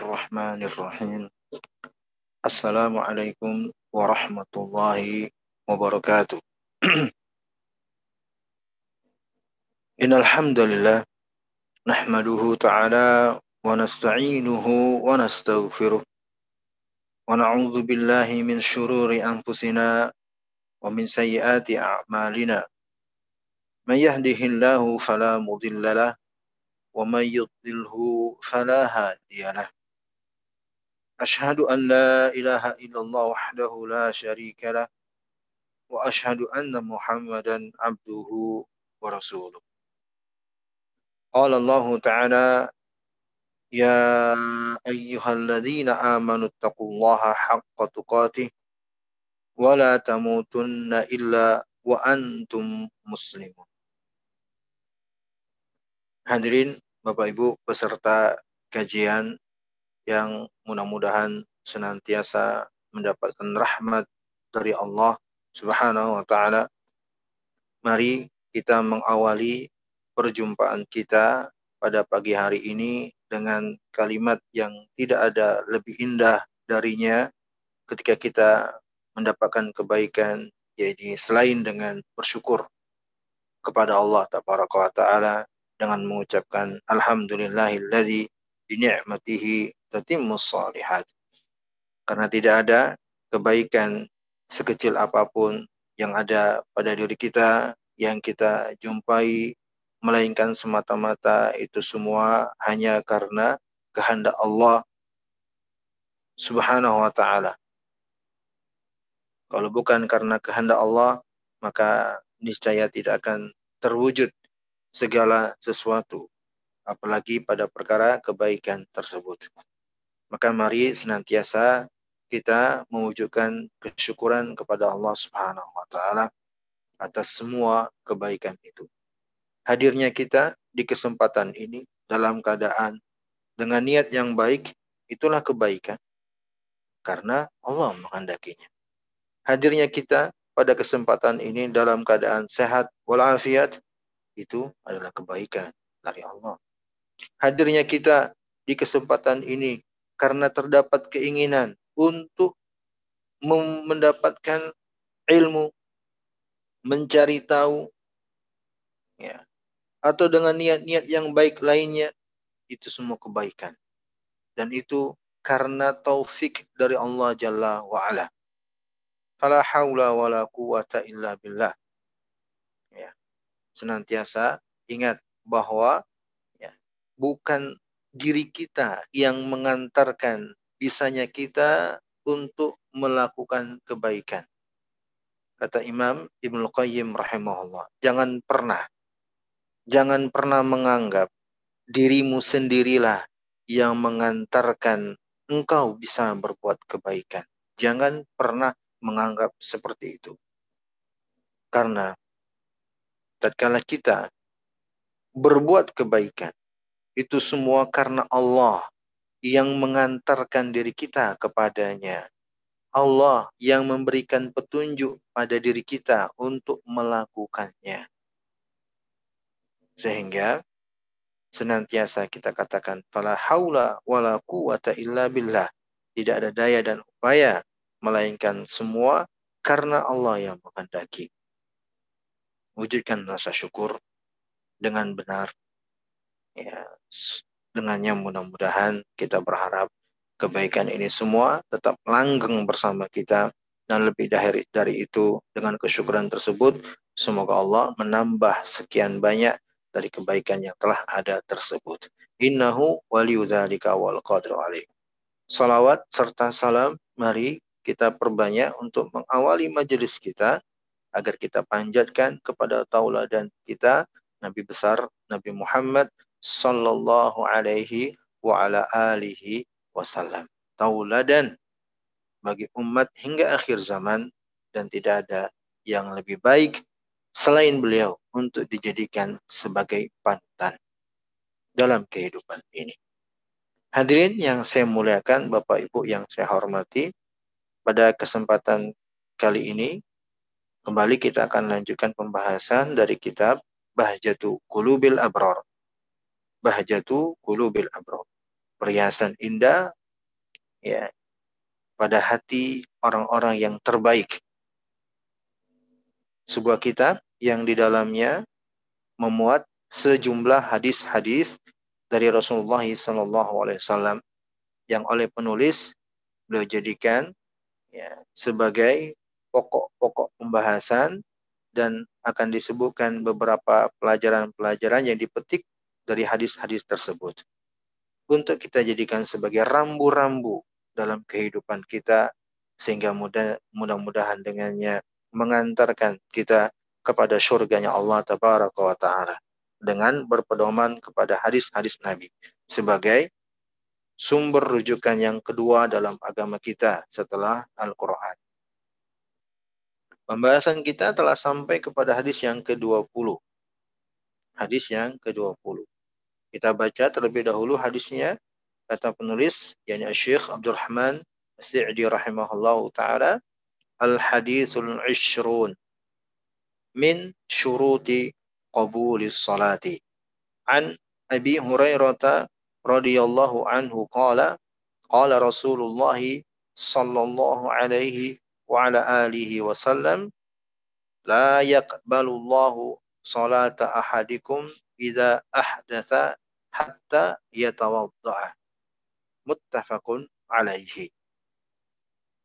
الرحمن الرحيم السلام عليكم ورحمة الله وبركاته إن الحمد لله نحمده تعالى ونستعينه ونستغفره ونعوذ بالله من شرور أنفسنا ومن سيئات أعمالنا من يهده الله فلا مضل له ومن يضلله فلا هادي له أشهد أن لا إله إلا الله وحده لا شريك له وأشهد أن محمدا عبده ورسوله قال الله تعالى يا أيها الذين آمنوا اتقوا الله حق تقاته ولا تموتن إلا وأنتم مسلمون Hadirin Bapak Ibu peserta kajian yang mudah-mudahan senantiasa mendapatkan rahmat dari Allah Subhanahu wa taala. Mari kita mengawali perjumpaan kita pada pagi hari ini dengan kalimat yang tidak ada lebih indah darinya ketika kita mendapatkan kebaikan yaitu selain dengan bersyukur kepada Allah taala dengan mengucapkan alhamdulillahilladzi bi ni'matihi tatimmus shalihat. Karena tidak ada kebaikan sekecil apa pun yang ada pada diri kita yang kita jumpai melainkan semata-mata itu semua hanya karena kehendak Allah Subhanahu wa taala. Kalau bukan karena kehendak Allah, maka niscaya tidak akan terwujud segala sesuatu, apalagi pada perkara kebaikan tersebut. Maka mari senantiasa kita mewujudkan kesyukuran kepada Allah Subhanahu wa taala atas semua kebaikan itu. Hadirnya kita di kesempatan ini dalam keadaan dengan niat yang baik itulah kebaikan karena Allah menghendakinya. Hadirnya kita pada kesempatan ini dalam keadaan sehat walafiat itu adalah kebaikan dari Allah. Hadirnya kita di kesempatan ini karena terdapat keinginan untuk mendapatkan ilmu, mencari tahu, ya, atau dengan niat-niat yang baik lainnya, itu semua kebaikan. Dan itu karena taufik dari Allah Jalla wa'ala. Fala hawla wa la quwata illa billah senantiasa ingat bahwa ya, bukan diri kita yang mengantarkan bisanya kita untuk melakukan kebaikan. Kata Imam Ibnu Qayyim rahimahullah, jangan pernah jangan pernah menganggap dirimu sendirilah yang mengantarkan engkau bisa berbuat kebaikan. Jangan pernah menganggap seperti itu. Karena tatkala kita berbuat kebaikan itu semua karena Allah yang mengantarkan diri kita kepadanya. Allah yang memberikan petunjuk pada diri kita untuk melakukannya. Sehingga senantiasa kita katakan fala haula wala quwata illa billah. Tidak ada daya dan upaya melainkan semua karena Allah yang menghendaki wujudkan rasa syukur dengan benar. Ya, dengannya mudah-mudahan kita berharap kebaikan ini semua tetap langgeng bersama kita dan lebih dari, dari itu dengan kesyukuran tersebut semoga Allah menambah sekian banyak dari kebaikan yang telah ada tersebut. Innahu waliyudzalika wal qadru alaih. Salawat serta salam mari kita perbanyak untuk mengawali majelis kita agar kita panjatkan kepada tauladan kita Nabi besar Nabi Muhammad sallallahu alaihi wa ala alihi wasallam. Tauladan bagi umat hingga akhir zaman dan tidak ada yang lebih baik selain beliau untuk dijadikan sebagai panutan dalam kehidupan ini. Hadirin yang saya muliakan, Bapak Ibu yang saya hormati, pada kesempatan kali ini Kembali kita akan lanjutkan pembahasan dari kitab Bahjatu Kulubil Abror. Bahjatu Kulubil Abror. perhiasan indah ya pada hati orang-orang yang terbaik. Sebuah kitab yang di dalamnya memuat sejumlah hadis-hadis dari Rasulullah SAW yang oleh penulis beliau jadikan ya, sebagai pokok-pokok pembahasan dan akan disebutkan beberapa pelajaran-pelajaran yang dipetik dari hadis-hadis tersebut. Untuk kita jadikan sebagai rambu-rambu dalam kehidupan kita sehingga mudah mudah-mudahan dengannya mengantarkan kita kepada surganya Allah tabaraka wa taala dengan berpedoman kepada hadis-hadis Nabi sebagai sumber rujukan yang kedua dalam agama kita setelah Al-Qur'an. Pembahasan kita telah sampai kepada hadis yang ke-20. Hadis yang ke-20. Kita baca terlebih dahulu hadisnya. Kata penulis, yakni Syekh Abdul Rahman Sa'di rahimahullah ta'ala. Al-hadithul ishrun min syuruti qabulis salati. An Abi Hurairah radhiyallahu anhu qala qala Rasulullah sallallahu alaihi وعلى آله وسلم لا يقبل الله صلاة أحدكم إذا أحدث hatta yatawadda'a. Muttafaqun alaihi.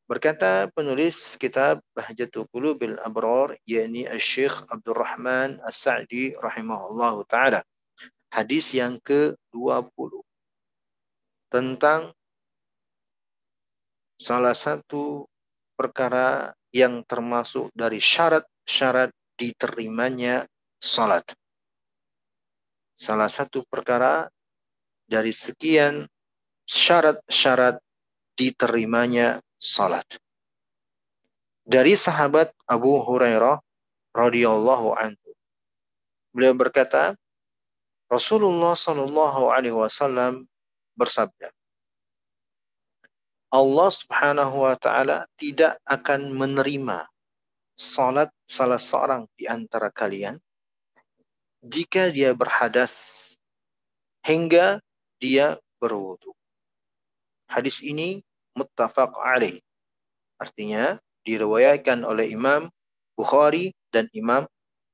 Berkata penulis kitab Bahjatul Qulubil Abrar, yakni Syekh Abdul Rahman As-Sa'di rahimahullahu taala. Hadis yang ke-20 tentang salah satu perkara yang termasuk dari syarat-syarat diterimanya salat. Salah satu perkara dari sekian syarat-syarat diterimanya salat. Dari sahabat Abu Hurairah radhiyallahu anhu. Beliau berkata, Rasulullah Shallallahu alaihi wasallam bersabda, Allah Subhanahu wa taala tidak akan menerima salat salah seorang di antara kalian jika dia berhadas hingga dia berwudu. Hadis ini muttafaq alaih. Artinya diriwayatkan oleh Imam Bukhari dan Imam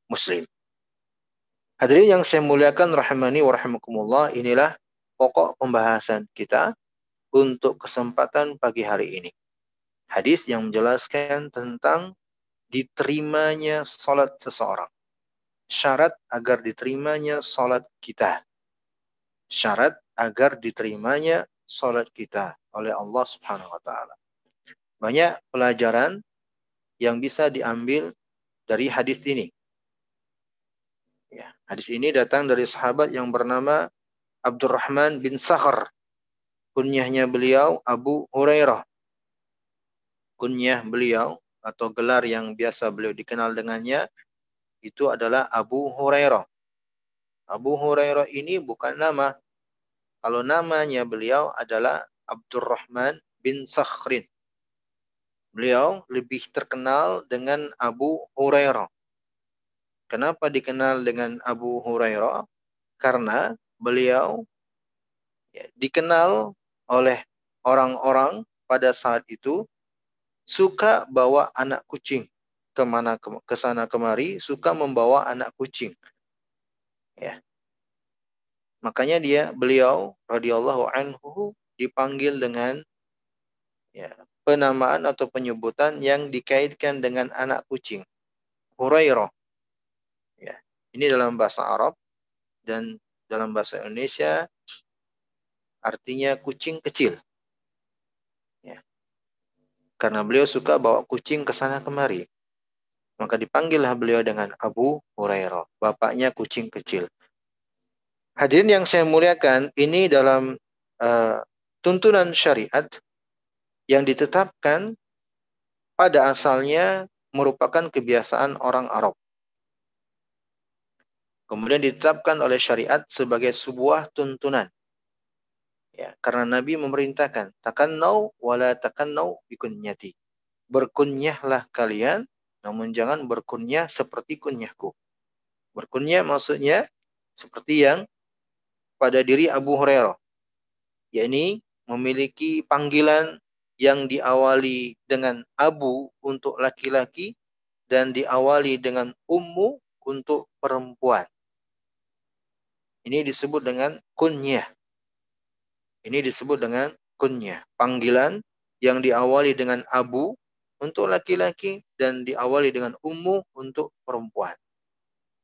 Muslim. Hadirin yang saya muliakan rahimani wa rahimakumullah, inilah pokok pembahasan kita untuk kesempatan pagi hari ini. Hadis yang menjelaskan tentang diterimanya salat seseorang. Syarat agar diterimanya salat kita. Syarat agar diterimanya salat kita oleh Allah Subhanahu wa taala. Banyak pelajaran yang bisa diambil dari hadis ini. Ya, hadis ini datang dari sahabat yang bernama Abdurrahman bin Sakhar kunyahnya beliau Abu Hurairah. Kunyah beliau atau gelar yang biasa beliau dikenal dengannya itu adalah Abu Hurairah. Abu Hurairah ini bukan nama. Kalau namanya beliau adalah Abdurrahman bin Sakhrin. Beliau lebih terkenal dengan Abu Hurairah. Kenapa dikenal dengan Abu Hurairah? Karena beliau ya, dikenal oleh orang-orang pada saat itu suka bawa anak kucing ke mana ke sana kemari suka membawa anak kucing ya makanya dia beliau radhiyallahu anhu dipanggil dengan ya penamaan atau penyebutan yang dikaitkan dengan anak kucing Hurairah ya ini dalam bahasa Arab dan dalam bahasa Indonesia artinya kucing kecil. Ya. Karena beliau suka bawa kucing ke sana kemari. Maka dipanggillah beliau dengan Abu Hurairah, bapaknya kucing kecil. Hadirin yang saya muliakan, ini dalam uh, tuntunan syariat yang ditetapkan pada asalnya merupakan kebiasaan orang Arab. Kemudian ditetapkan oleh syariat sebagai sebuah tuntunan. Ya, karena Nabi memerintahkan, takannau wala takannau bikunyati. Berkunyahlah kalian, namun jangan berkunyah seperti kunyahku. Berkunyah maksudnya seperti yang pada diri Abu Hurairah. yakni memiliki panggilan yang diawali dengan abu untuk laki-laki dan diawali dengan ummu untuk perempuan. Ini disebut dengan kunyah. Ini disebut dengan kunyah. Panggilan yang diawali dengan abu untuk laki-laki dan diawali dengan ummu untuk perempuan.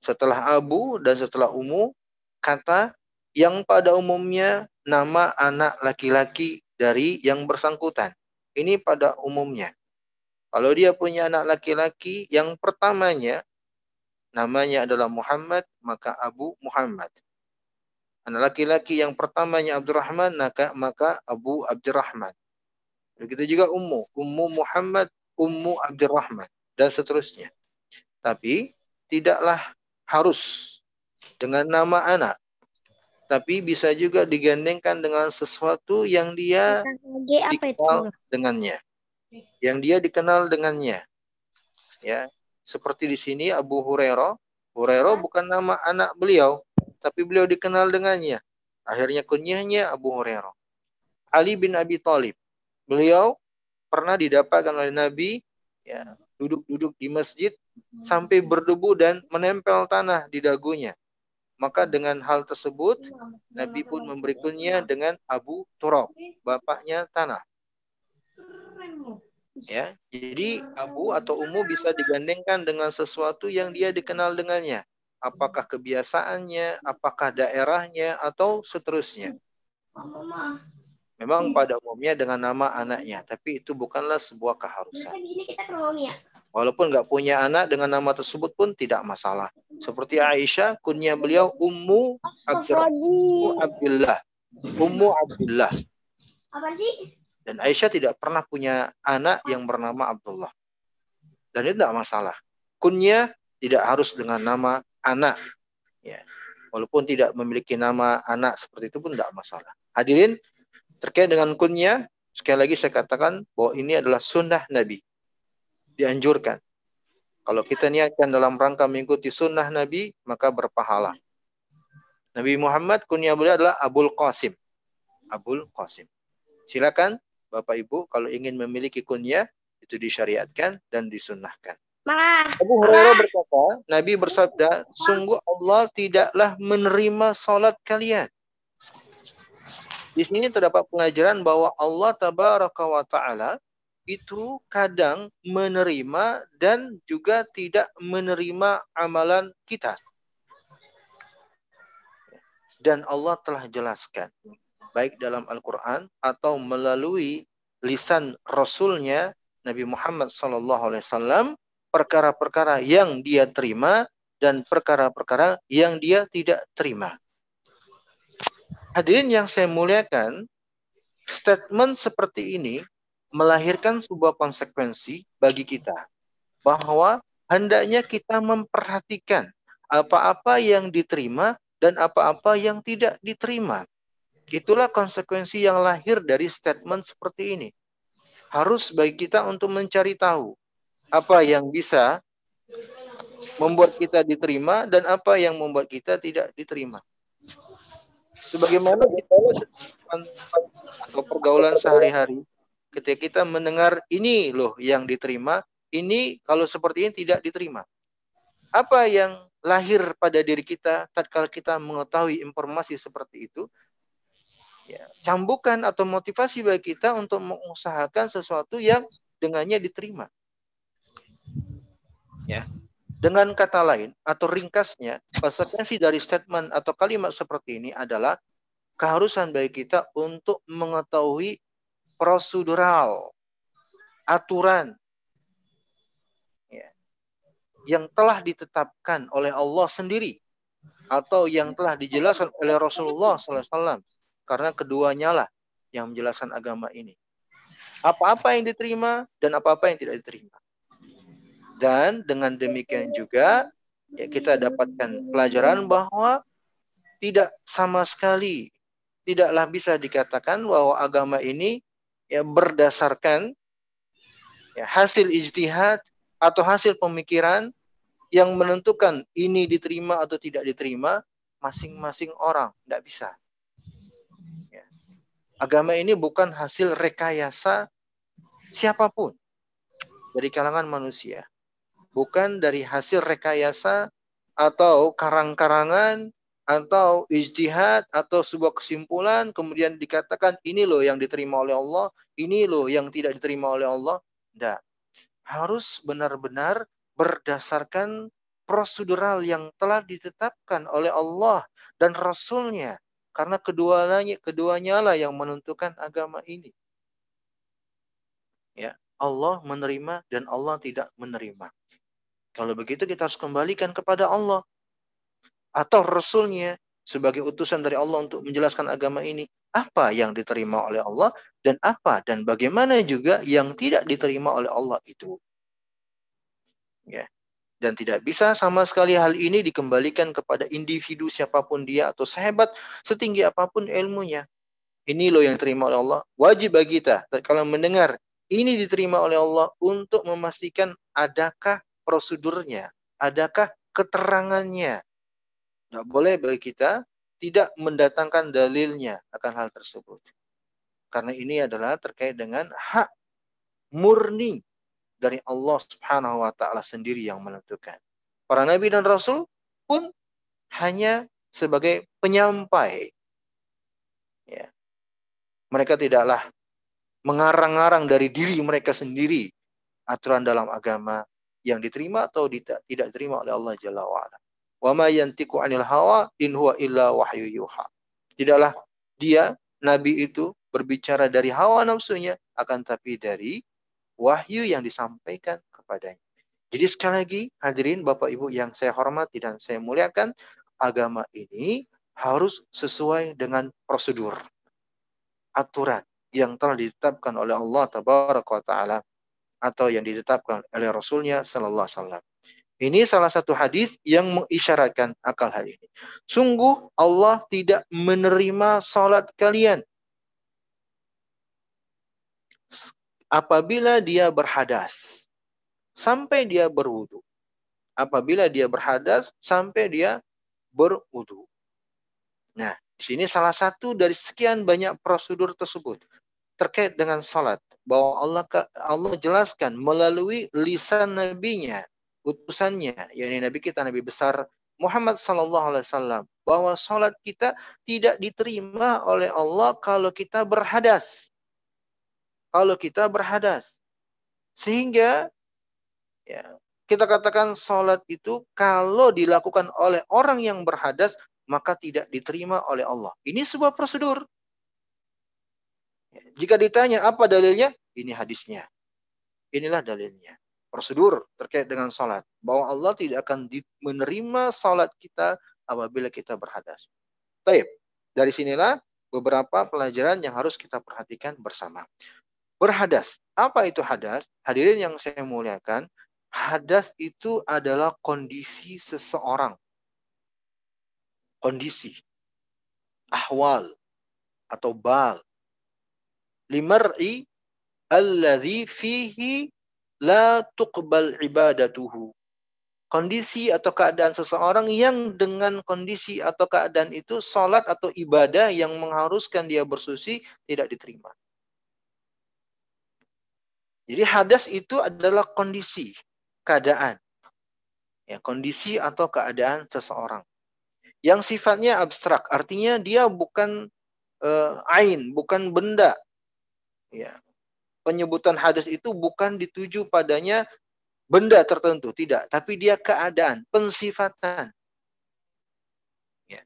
Setelah abu dan setelah ummu, kata yang pada umumnya nama anak laki-laki dari yang bersangkutan. Ini pada umumnya. Kalau dia punya anak laki-laki, yang pertamanya namanya adalah Muhammad, maka Abu Muhammad. Anak laki-laki yang pertamanya Abdurrahman, maka, maka Abu Abdurrahman. Begitu juga Ummu. Ummu Muhammad, Ummu Abdurrahman. Dan seterusnya. Tapi tidaklah harus dengan nama anak. Tapi bisa juga digandengkan dengan sesuatu yang dia dikenal dengannya. Yang dia dikenal dengannya. Ya, seperti di sini Abu Hurairah. Hurairah bukan nama anak beliau, tapi beliau dikenal dengannya. Akhirnya kunyahnya Abu Hurairah. Ali bin Abi Thalib. Beliau pernah didapatkan oleh Nabi ya duduk-duduk di masjid sampai berdebu dan menempel tanah di dagunya. Maka dengan hal tersebut Nabi pun memberi kunyah dengan Abu Turab, bapaknya tanah. Ya, jadi Abu atau Umu bisa digandengkan dengan sesuatu yang dia dikenal dengannya apakah kebiasaannya, apakah daerahnya, atau seterusnya. Memang pada umumnya dengan nama anaknya, tapi itu bukanlah sebuah keharusan. Walaupun nggak punya anak dengan nama tersebut pun tidak masalah. Seperti Aisyah, kunyah beliau Ummu Abdullah. Ummu Abdullah. Dan Aisyah tidak pernah punya anak yang bernama Abdullah. Dan itu tidak masalah. Kunyah tidak harus dengan nama anak. Ya. Walaupun tidak memiliki nama anak seperti itu pun tidak masalah. Hadirin, terkait dengan kunyah, sekali lagi saya katakan bahwa ini adalah sunnah Nabi. Dianjurkan. Kalau kita niatkan dalam rangka mengikuti sunnah Nabi, maka berpahala. Nabi Muhammad kunyah beliau adalah Abul Qasim. Abul Qasim. Silakan Bapak Ibu kalau ingin memiliki kunyah itu disyariatkan dan disunnahkan. Abu Hurairah berkata, Nabi bersabda, sungguh Allah tidaklah menerima salat kalian. Di sini terdapat pelajaran bahwa Allah tabaraka wa taala itu kadang menerima dan juga tidak menerima amalan kita. Dan Allah telah jelaskan baik dalam Al-Qur'an atau melalui lisan Rasulnya Nabi Muhammad wasallam perkara-perkara yang dia terima dan perkara-perkara yang dia tidak terima. Hadirin yang saya muliakan, statement seperti ini melahirkan sebuah konsekuensi bagi kita bahwa hendaknya kita memperhatikan apa-apa yang diterima dan apa-apa yang tidak diterima. Itulah konsekuensi yang lahir dari statement seperti ini. Harus bagi kita untuk mencari tahu apa yang bisa membuat kita diterima dan apa yang membuat kita tidak diterima. Sebagaimana kita atau pergaulan sehari-hari, ketika kita mendengar ini loh yang diterima, ini kalau seperti ini tidak diterima. Apa yang lahir pada diri kita tatkala kita mengetahui informasi seperti itu? Ya, cambukan atau motivasi bagi kita untuk mengusahakan sesuatu yang dengannya diterima. Ya. Dengan kata lain atau ringkasnya, konsekuensi dari statement atau kalimat seperti ini adalah keharusan bagi kita untuk mengetahui prosedural, aturan ya, yang telah ditetapkan oleh Allah sendiri atau yang telah dijelaskan oleh Rasulullah SAW karena keduanya lah yang menjelaskan agama ini. Apa-apa yang diterima dan apa-apa yang tidak diterima. Dan dengan demikian juga ya kita dapatkan pelajaran bahwa tidak sama sekali tidaklah bisa dikatakan bahwa agama ini ya berdasarkan ya, hasil ijtihad atau hasil pemikiran yang menentukan ini diterima atau tidak diterima masing-masing orang tidak bisa. Ya. Agama ini bukan hasil rekayasa siapa pun dari kalangan manusia. Bukan dari hasil rekayasa atau karang-karangan atau ijtihad atau sebuah kesimpulan kemudian dikatakan ini loh yang diterima oleh Allah, ini loh yang tidak diterima oleh Allah. Tidak. Harus benar-benar berdasarkan prosedural yang telah ditetapkan oleh Allah dan Rasulnya karena keduanya keduanya lah yang menentukan agama ini. Ya, Allah menerima dan Allah tidak menerima. Kalau begitu kita harus kembalikan kepada Allah atau Rasulnya sebagai utusan dari Allah untuk menjelaskan agama ini. Apa yang diterima oleh Allah dan apa dan bagaimana juga yang tidak diterima oleh Allah itu. Ya. Dan tidak bisa sama sekali hal ini dikembalikan kepada individu siapa pun dia atau sehebat setinggi apa pun ilmunya. Ini loh yang diterima oleh Allah. Wajib bagi kita kalau mendengar ini diterima oleh Allah untuk memastikan adakah prosedurnya, adakah keterangannya. Tidak boleh bagi kita tidak mendatangkan dalilnya akan hal tersebut. Karena ini adalah terkait dengan hak murni dari Allah Subhanahu wa taala sendiri yang menentukan. Para nabi dan rasul pun hanya sebagai penyampai. Ya. Mereka tidaklah mengarang-arang dari diri mereka sendiri aturan dalam agama yang diterima atau tidak diterima oleh Allah Jalla wa ala. Wa ma yantiqu 'anil hawa in huwa illa wahyu yuha. Tidaklah dia nabi itu berbicara dari hawa nafsunya akan tapi dari wahyu yang disampaikan kepadanya. Jadi sekali lagi hadirin Bapak Ibu yang saya hormati dan saya muliakan, agama ini harus sesuai dengan prosedur aturan yang telah ditetapkan oleh Allah tabaraka taala atau yang ditetapkan oleh Rasulnya sallallahu alaihi wasallam. Ini salah satu hadis yang mengisyaratkan akal hal ini. Sungguh Allah tidak menerima salat kalian apabila dia berhadas sampai dia berwudu. Apabila dia berhadas sampai dia berwudu. Nah, di sini salah satu dari sekian banyak prosedur tersebut terkait dengan salat bahwa Allah Allah jelaskan melalui lisan nabinya, utusannya, yakni nabi kita nabi besar Muhammad sallallahu alaihi wasallam bahwa salat kita tidak diterima oleh Allah kalau kita berhadas kalau kita berhadas. Sehingga ya, kita katakan sholat itu kalau dilakukan oleh orang yang berhadas, maka tidak diterima oleh Allah. Ini sebuah prosedur. Ya, jika ditanya apa dalilnya, ini hadisnya. Inilah dalilnya. Prosedur terkait dengan sholat. Bahwa Allah tidak akan menerima sholat kita apabila kita berhadas. Baik, dari sinilah beberapa pelajaran yang harus kita perhatikan bersama berhadas. Apa itu hadas? Hadirin yang saya muliakan, hadas itu adalah kondisi seseorang. Kondisi. Ahwal atau bal. Limar'i alladhi fihi la tuqbal ibadatuhu. Kondisi atau keadaan seseorang yang dengan kondisi atau keadaan itu salat atau ibadah yang mengharuskan dia bersuci tidak diterima. Jadi hadas itu adalah kondisi, keadaan. Ya, kondisi atau keadaan seseorang. Yang sifatnya abstrak, artinya dia bukan uh, ain, bukan benda. Ya. Penyebutan hadas itu bukan dituju padanya benda tertentu, tidak, tapi dia keadaan, pensifatan. Ya.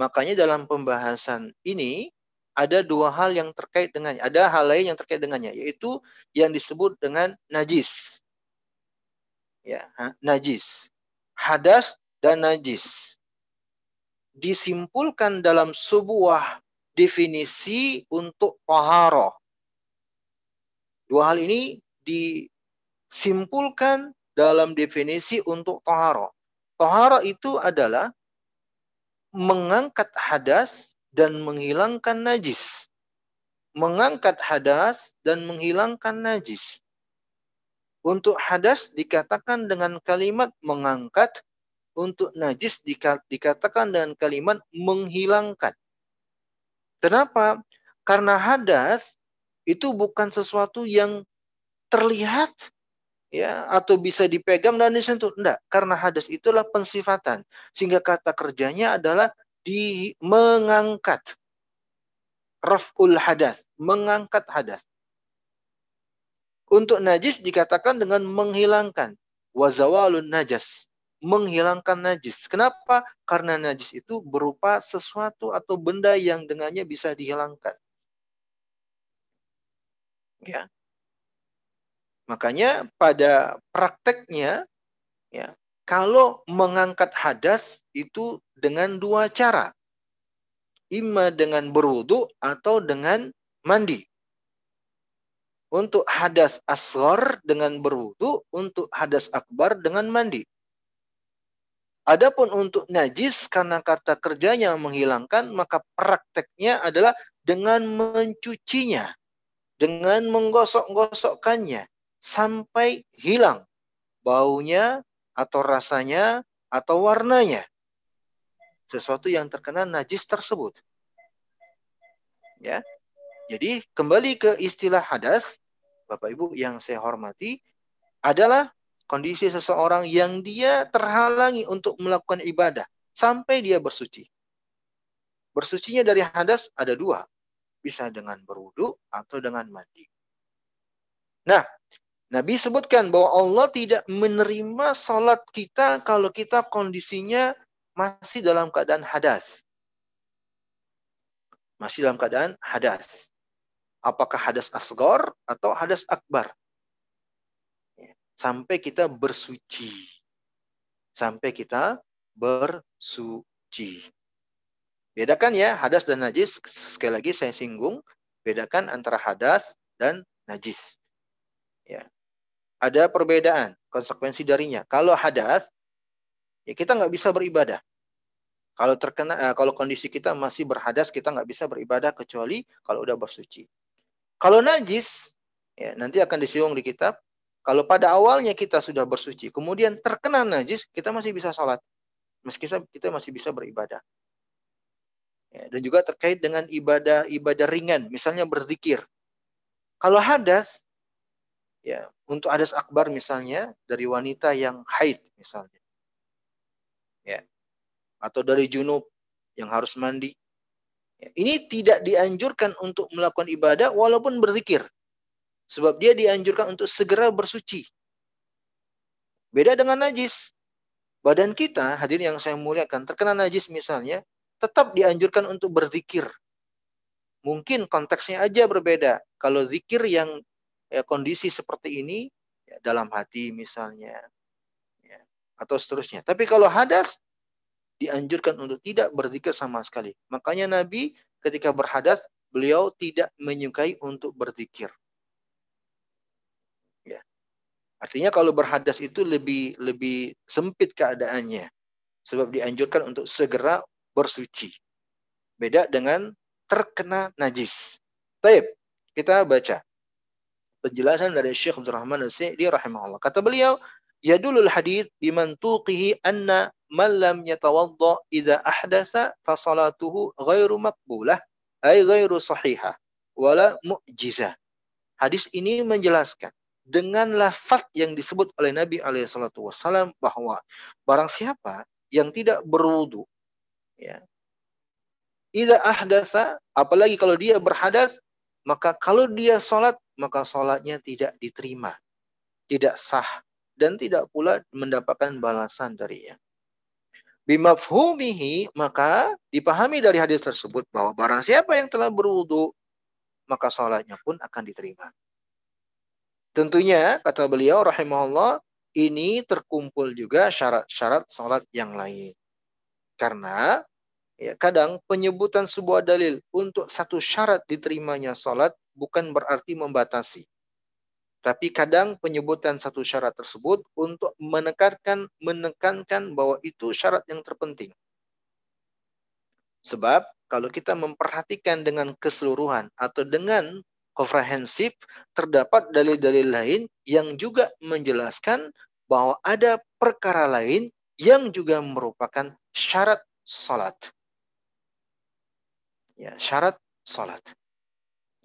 Makanya dalam pembahasan ini ada dua hal yang terkait dengannya. Ada hal lain yang terkait dengannya, yaitu yang disebut dengan najis. Ya, najis. Hadas dan najis. Disimpulkan dalam sebuah definisi untuk taharah. Dua hal ini disimpulkan dalam definisi untuk taharah. Taharah itu adalah mengangkat hadas dan menghilangkan najis. Mengangkat hadas dan menghilangkan najis. Untuk hadas dikatakan dengan kalimat mengangkat, untuk najis dikatakan dengan kalimat menghilangkan. Kenapa? Karena hadas itu bukan sesuatu yang terlihat ya atau bisa dipegang dan disentuh. Enggak, karena hadas itulah pensifatan. Sehingga kata kerjanya adalah di mengangkat. Raf'ul hadas, mengangkat hadas. Untuk najis dikatakan dengan menghilangkan. Wazawalun najas, menghilangkan najis. Kenapa? Karena najis itu berupa sesuatu atau benda yang dengannya bisa dihilangkan. Ya, Makanya pada prakteknya ya, kalau mengangkat hadas itu dengan dua cara. Ima dengan berwudu atau dengan mandi. Untuk hadas asghar dengan berwudu, untuk hadas akbar dengan mandi. Adapun untuk najis karena kata kerjanya menghilangkan, maka prakteknya adalah dengan mencucinya, dengan menggosok-gosokkannya, sampai hilang baunya atau rasanya atau warnanya. Sesuatu yang terkena najis tersebut. Ya. Jadi kembali ke istilah hadas, Bapak Ibu yang saya hormati, adalah kondisi seseorang yang dia terhalangi untuk melakukan ibadah sampai dia bersuci. Bersucinya dari hadas ada dua. Bisa dengan berwudu atau dengan mandi. Nah, Nabi sebutkan bahwa Allah tidak menerima salat kita kalau kita kondisinya masih dalam keadaan hadas. Masih dalam keadaan hadas. Apakah hadas asgor atau hadas akbar. Ya, sampai kita bersuci. Sampai kita bersuci. Bedakan ya hadas dan najis. Sekali lagi saya singgung. Bedakan antara hadas dan najis. Ya ada perbedaan konsekuensi darinya. Kalau hadas, ya kita nggak bisa beribadah. Kalau terkena, uh, kalau kondisi kita masih berhadas, kita nggak bisa beribadah kecuali kalau udah bersuci. Kalau najis, ya nanti akan disinggung di kitab. Kalau pada awalnya kita sudah bersuci, kemudian terkena najis, kita masih bisa sholat. Meski kita masih bisa beribadah. Ya, dan juga terkait dengan ibadah ibadah ringan, misalnya berzikir. Kalau hadas, ya untuk hadas akbar misalnya dari wanita yang haid misalnya. Ya atau dari junub yang harus mandi. Ya, ini tidak dianjurkan untuk melakukan ibadah walaupun berzikir. Sebab dia dianjurkan untuk segera bersuci. Beda dengan najis. Badan kita hadir yang saya muliakan terkena najis misalnya tetap dianjurkan untuk berzikir mungkin konteksnya aja berbeda kalau zikir yang ya, kondisi seperti ini ya, dalam hati misalnya ya, atau seterusnya. Tapi kalau hadas dianjurkan untuk tidak berzikir sama sekali. Makanya Nabi ketika berhadas beliau tidak menyukai untuk berzikir. Ya. Artinya kalau berhadas itu lebih lebih sempit keadaannya. Sebab dianjurkan untuk segera bersuci. Beda dengan terkena najis. Baik, kita baca penjelasan dari Syekh Abdul Rahman Al-Sa'di rahimahullah. Kata beliau, yadulul hadith bimantuqihi anna man lam yatawadda idza ahdatha fa salatuhu ghairu maqbulah ay ghairu sahihah wala mu'jizah. Hadis ini menjelaskan dengan lafaz yang disebut oleh Nabi alaihi salatu wasallam bahwa barang siapa yang tidak berwudu ya Ida ahdasa, apalagi kalau dia berhadas, maka kalau dia sholat maka sholatnya tidak diterima, tidak sah, dan tidak pula mendapatkan balasan darinya. Bimafhumihi, maka dipahami dari hadis tersebut bahwa barang siapa yang telah berwudu, maka sholatnya pun akan diterima. Tentunya, kata beliau rahimahullah, ini terkumpul juga syarat-syarat sholat yang lain. Karena ya, kadang penyebutan sebuah dalil untuk satu syarat diterimanya sholat bukan berarti membatasi. Tapi kadang penyebutan satu syarat tersebut untuk menekankan menekankan bahwa itu syarat yang terpenting. Sebab kalau kita memperhatikan dengan keseluruhan atau dengan komprehensif terdapat dalil-dalil lain yang juga menjelaskan bahwa ada perkara lain yang juga merupakan syarat salat. Ya, syarat salat.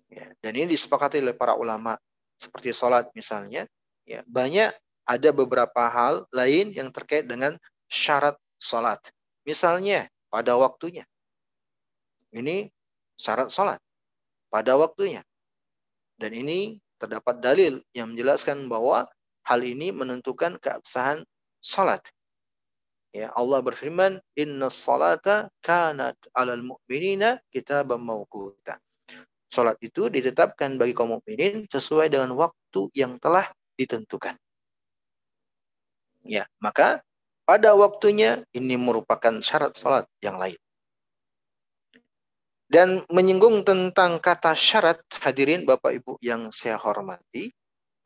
Ya, dan ini disepakati oleh para ulama seperti sholat misalnya. Ya, banyak ada beberapa hal lain yang terkait dengan syarat sholat. Misalnya pada waktunya. Ini syarat sholat pada waktunya. Dan ini terdapat dalil yang menjelaskan bahwa hal ini menentukan keabsahan sholat. Ya, Allah berfirman, Inna salata kanat alal mu'minina kitaban mawquta. Salat itu ditetapkan bagi kaum mukminin sesuai dengan waktu yang telah ditentukan. Ya, maka pada waktunya ini merupakan syarat salat yang lain. Dan menyinggung tentang kata syarat hadirin Bapak Ibu yang saya hormati,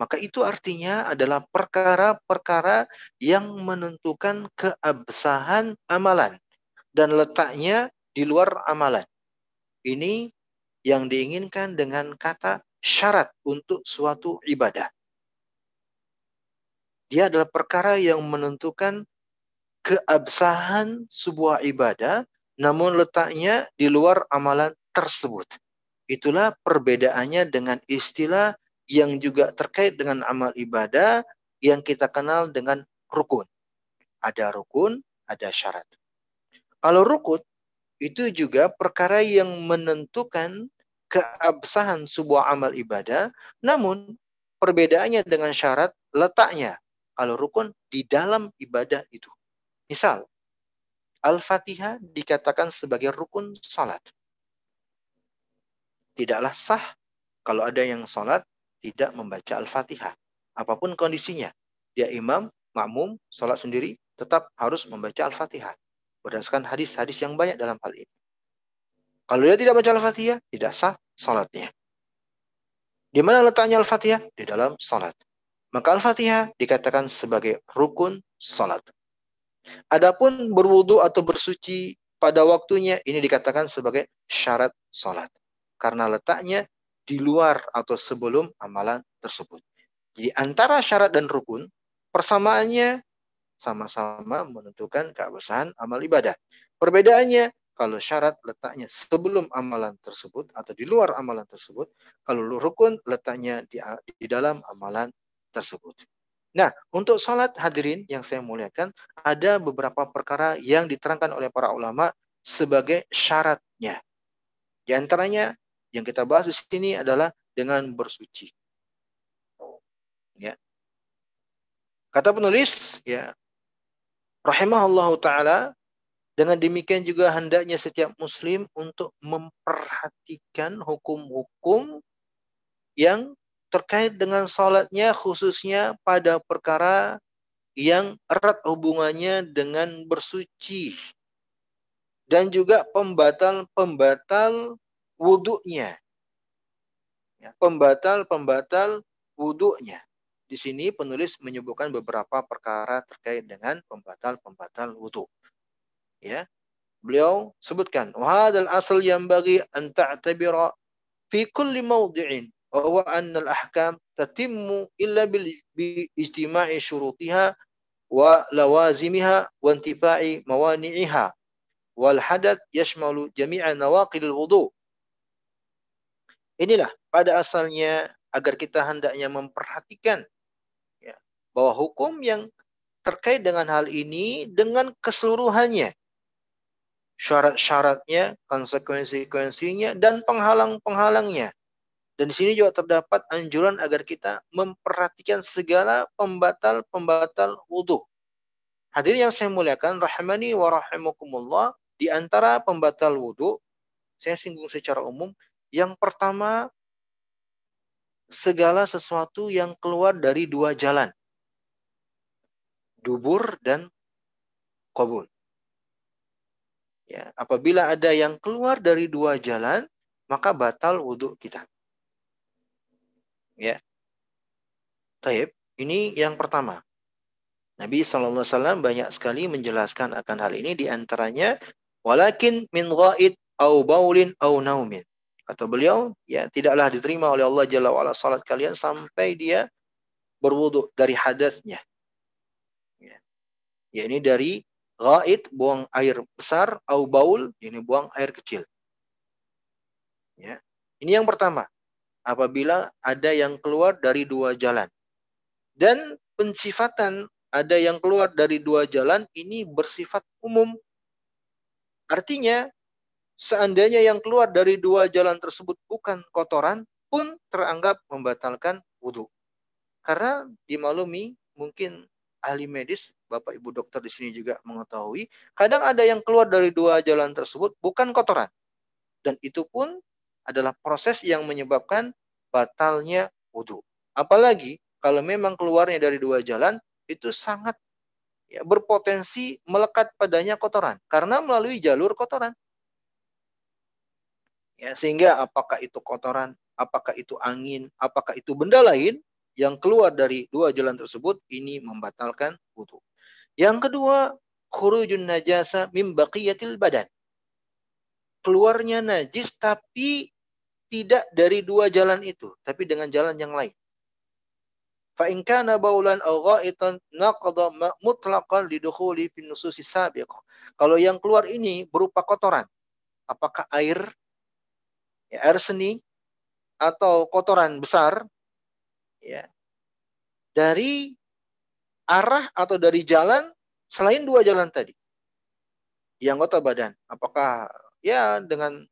maka itu artinya adalah perkara-perkara yang menentukan keabsahan amalan dan letaknya di luar amalan. Ini yang diinginkan dengan kata syarat untuk suatu ibadah. Dia adalah perkara yang menentukan keabsahan sebuah ibadah, namun letaknya di luar amalan tersebut. Itulah perbedaannya dengan istilah yang juga terkait dengan amal ibadah yang kita kenal dengan rukun. Ada rukun, ada syarat. Kalau rukun itu juga perkara yang menentukan keabsahan sebuah amal ibadah, namun perbedaannya dengan syarat letaknya. Kalau rukun di dalam ibadah itu. Misal, Al-Fatihah dikatakan sebagai rukun salat. Tidaklah sah kalau ada yang salat tidak membaca Al-Fatihah. Apa pun kondisinya. Dia imam, makmum, salat sendiri, tetap harus membaca Al-Fatihah. Berdasarkan hadis-hadis yang banyak dalam hal ini. Kalau dia tidak baca Al-Fatihah, tidak sah salatnya. Di mana letaknya Al-Fatihah? Di dalam salat. Maka Al-Fatihah dikatakan sebagai rukun salat. Adapun berwudu atau bersuci pada waktunya ini dikatakan sebagai syarat salat. Karena letaknya di luar atau sebelum amalan tersebut. Jadi antara syarat dan rukun, persamaannya sama-sama menentukan keabsahan amal ibadah. Perbedaannya kalau syarat letaknya sebelum amalan tersebut atau di luar amalan tersebut. Kalau rukun letaknya di, di dalam amalan tersebut. Nah, untuk sholat hadirin yang saya muliakan, ada beberapa perkara yang diterangkan oleh para ulama sebagai syaratnya. Di antaranya yang kita bahas di sini adalah dengan bersuci. Ya. Kata penulis, ya, rahimahullah taala dengan demikian juga hendaknya setiap muslim untuk memperhatikan hukum-hukum yang terkait dengan sholatnya khususnya pada perkara yang erat hubungannya dengan bersuci dan juga pembatal-pembatal wudhunya. Ya, pembatal-pembatal wudhunya. Di sini penulis menyebutkan beberapa perkara terkait dengan pembatal-pembatal wudhu ya beliau sebutkan wahadal asal yang bagi an ta'tabira fi kulli mawdi'in wa anna al-ahkam tatimmu illa bil ijtima'i syurutiha wa lawazimiha wa intifa'i mawani'iha wal hadath yashmalu jami'a nawaqil wudu inilah pada asalnya agar kita hendaknya memperhatikan ya, bahwa hukum yang terkait dengan hal ini dengan keseluruhannya syarat-syaratnya, konsekuensi-konsekuensinya, dan penghalang-penghalangnya. Dan di sini juga terdapat anjuran agar kita memperhatikan segala pembatal-pembatal wudhu. Hadirin yang saya muliakan, rahmani wa rahimakumullah, di antara pembatal wudhu, saya singgung secara umum, yang pertama, segala sesuatu yang keluar dari dua jalan. Dubur dan kobul. Ya, apabila ada yang keluar dari dua jalan, maka batal wudhu kita. Ya. Taib, ini yang pertama. Nabi SAW banyak sekali menjelaskan akan hal ini di antaranya walakin min ghaid au baulin au naumin. Kata beliau, ya tidaklah diterima oleh Allah Jalla wa'ala salat kalian sampai dia berwudhu dari hadasnya. Ya. ya ini dari Ghaid buang air besar, au baul ini buang air kecil. Ya. Ini yang pertama. apabila ada yang keluar dari dua jalan. Dan pensifatan ada yang keluar dari dua jalan ini bersifat umum. Artinya, seandainya yang keluar dari dua jalan tersebut bukan kotoran, pun teranggap membatalkan wudhu. Karena dimaklumi mungkin ahli medis, Bapak Ibu dokter di sini juga mengetahui, kadang ada yang keluar dari dua jalan tersebut bukan kotoran. Dan itu pun adalah proses yang menyebabkan batalnya wudhu. Apalagi kalau memang keluarnya dari dua jalan, itu sangat ya, berpotensi melekat padanya kotoran. Karena melalui jalur kotoran. Ya, sehingga apakah itu kotoran apakah itu angin, apakah itu benda lain yang keluar dari dua jalan tersebut ini membatalkan wudhu. Yang kedua, khurujun najasa mim baqiyatil badan. Keluarnya najis tapi tidak dari dua jalan itu, tapi dengan jalan yang lain. Fa in kana baulan aw gha'itan naqada mutlaqan lidukhuli fi nususi sabiqah. Kalau yang keluar ini berupa kotoran, apakah air ya, air seni atau kotoran besar. Ya. Dari arah atau dari jalan selain dua jalan tadi. Di anggota badan. Apakah ya dengan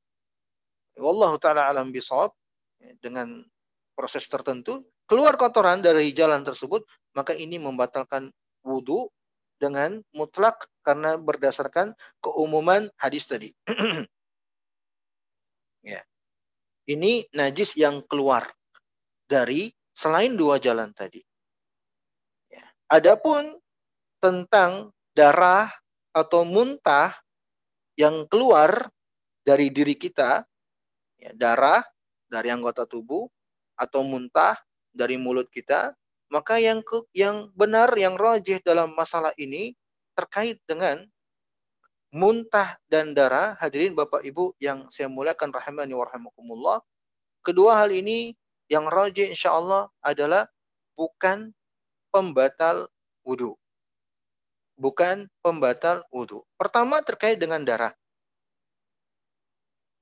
Allah taala alam bisawab ya, dengan proses tertentu keluar kotoran dari jalan tersebut maka ini membatalkan wudhu dengan mutlak karena berdasarkan keumuman hadis tadi. Ya ini najis yang keluar dari selain dua jalan tadi. Ya. Adapun tentang darah atau muntah yang keluar dari diri kita, ya, darah dari anggota tubuh atau muntah dari mulut kita, maka yang yang benar yang rojih dalam masalah ini terkait dengan muntah dan darah, hadirin Bapak Ibu yang saya muliakan rahimani wa rahimakumullah. Kedua hal ini yang rajih insya Allah adalah bukan pembatal wudhu. Bukan pembatal wudhu. Pertama terkait dengan darah.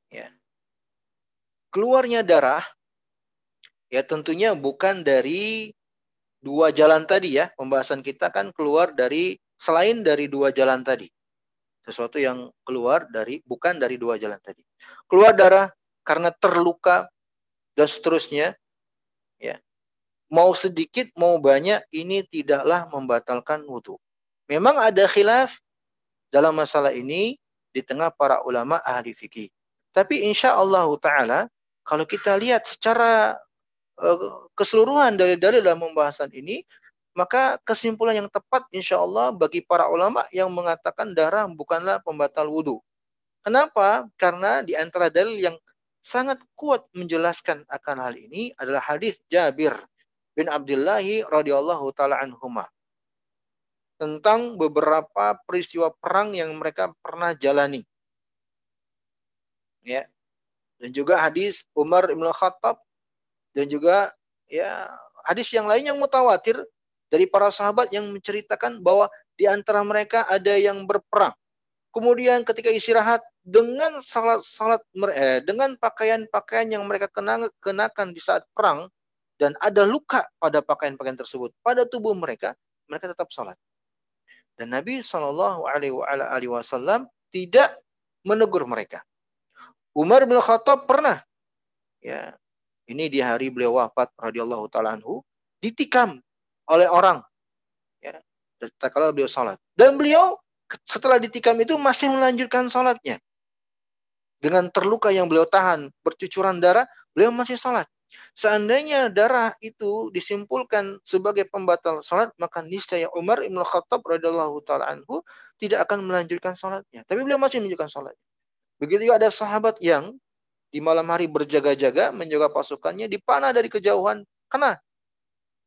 Ya. Keluarnya darah, ya tentunya bukan dari dua jalan tadi ya. Pembahasan kita kan keluar dari selain dari dua jalan tadi sesuatu yang keluar dari bukan dari dua jalan tadi. Keluar darah karena terluka dan seterusnya ya. Mau sedikit mau banyak ini tidaklah membatalkan wudhu. Memang ada khilaf dalam masalah ini di tengah para ulama ahli fikih. Tapi insya Allah taala kalau kita lihat secara uh, keseluruhan dari dari dalam pembahasan ini maka kesimpulan yang tepat insya Allah bagi para ulama yang mengatakan darah bukanlah pembatal wudhu. Kenapa? Karena di antara dalil yang sangat kuat menjelaskan akan hal ini adalah hadis Jabir bin Abdullah radhiyallahu taala anhuma tentang beberapa peristiwa perang yang mereka pernah jalani. Ya. Dan juga hadis Umar bin Khattab dan juga ya hadis yang lain yang mutawatir dari para sahabat yang menceritakan bahwa di antara mereka ada yang berperang. Kemudian ketika istirahat dengan salat-salat eh, dengan pakaian-pakaian yang mereka kenakan di saat perang dan ada luka pada pakaian-pakaian tersebut pada tubuh mereka, mereka tetap salat. Dan Nabi Shallallahu Alaihi Wasallam tidak menegur mereka. Umar bin Khattab pernah, ya, ini di hari beliau wafat radhiyallahu taala anhu, ditikam oleh orang. Ya, kalau beliau sholat. Dan beliau setelah ditikam itu masih melanjutkan sholatnya. Dengan terluka yang beliau tahan, bercucuran darah, beliau masih sholat. Seandainya darah itu disimpulkan sebagai pembatal sholat, maka niscaya Umar ibn Khattab radhiyallahu taala anhu tidak akan melanjutkan sholatnya. Tapi beliau masih melanjutkan sholatnya. Begitu juga ada sahabat yang di malam hari berjaga-jaga menjaga pasukannya dipanah dari kejauhan. Kena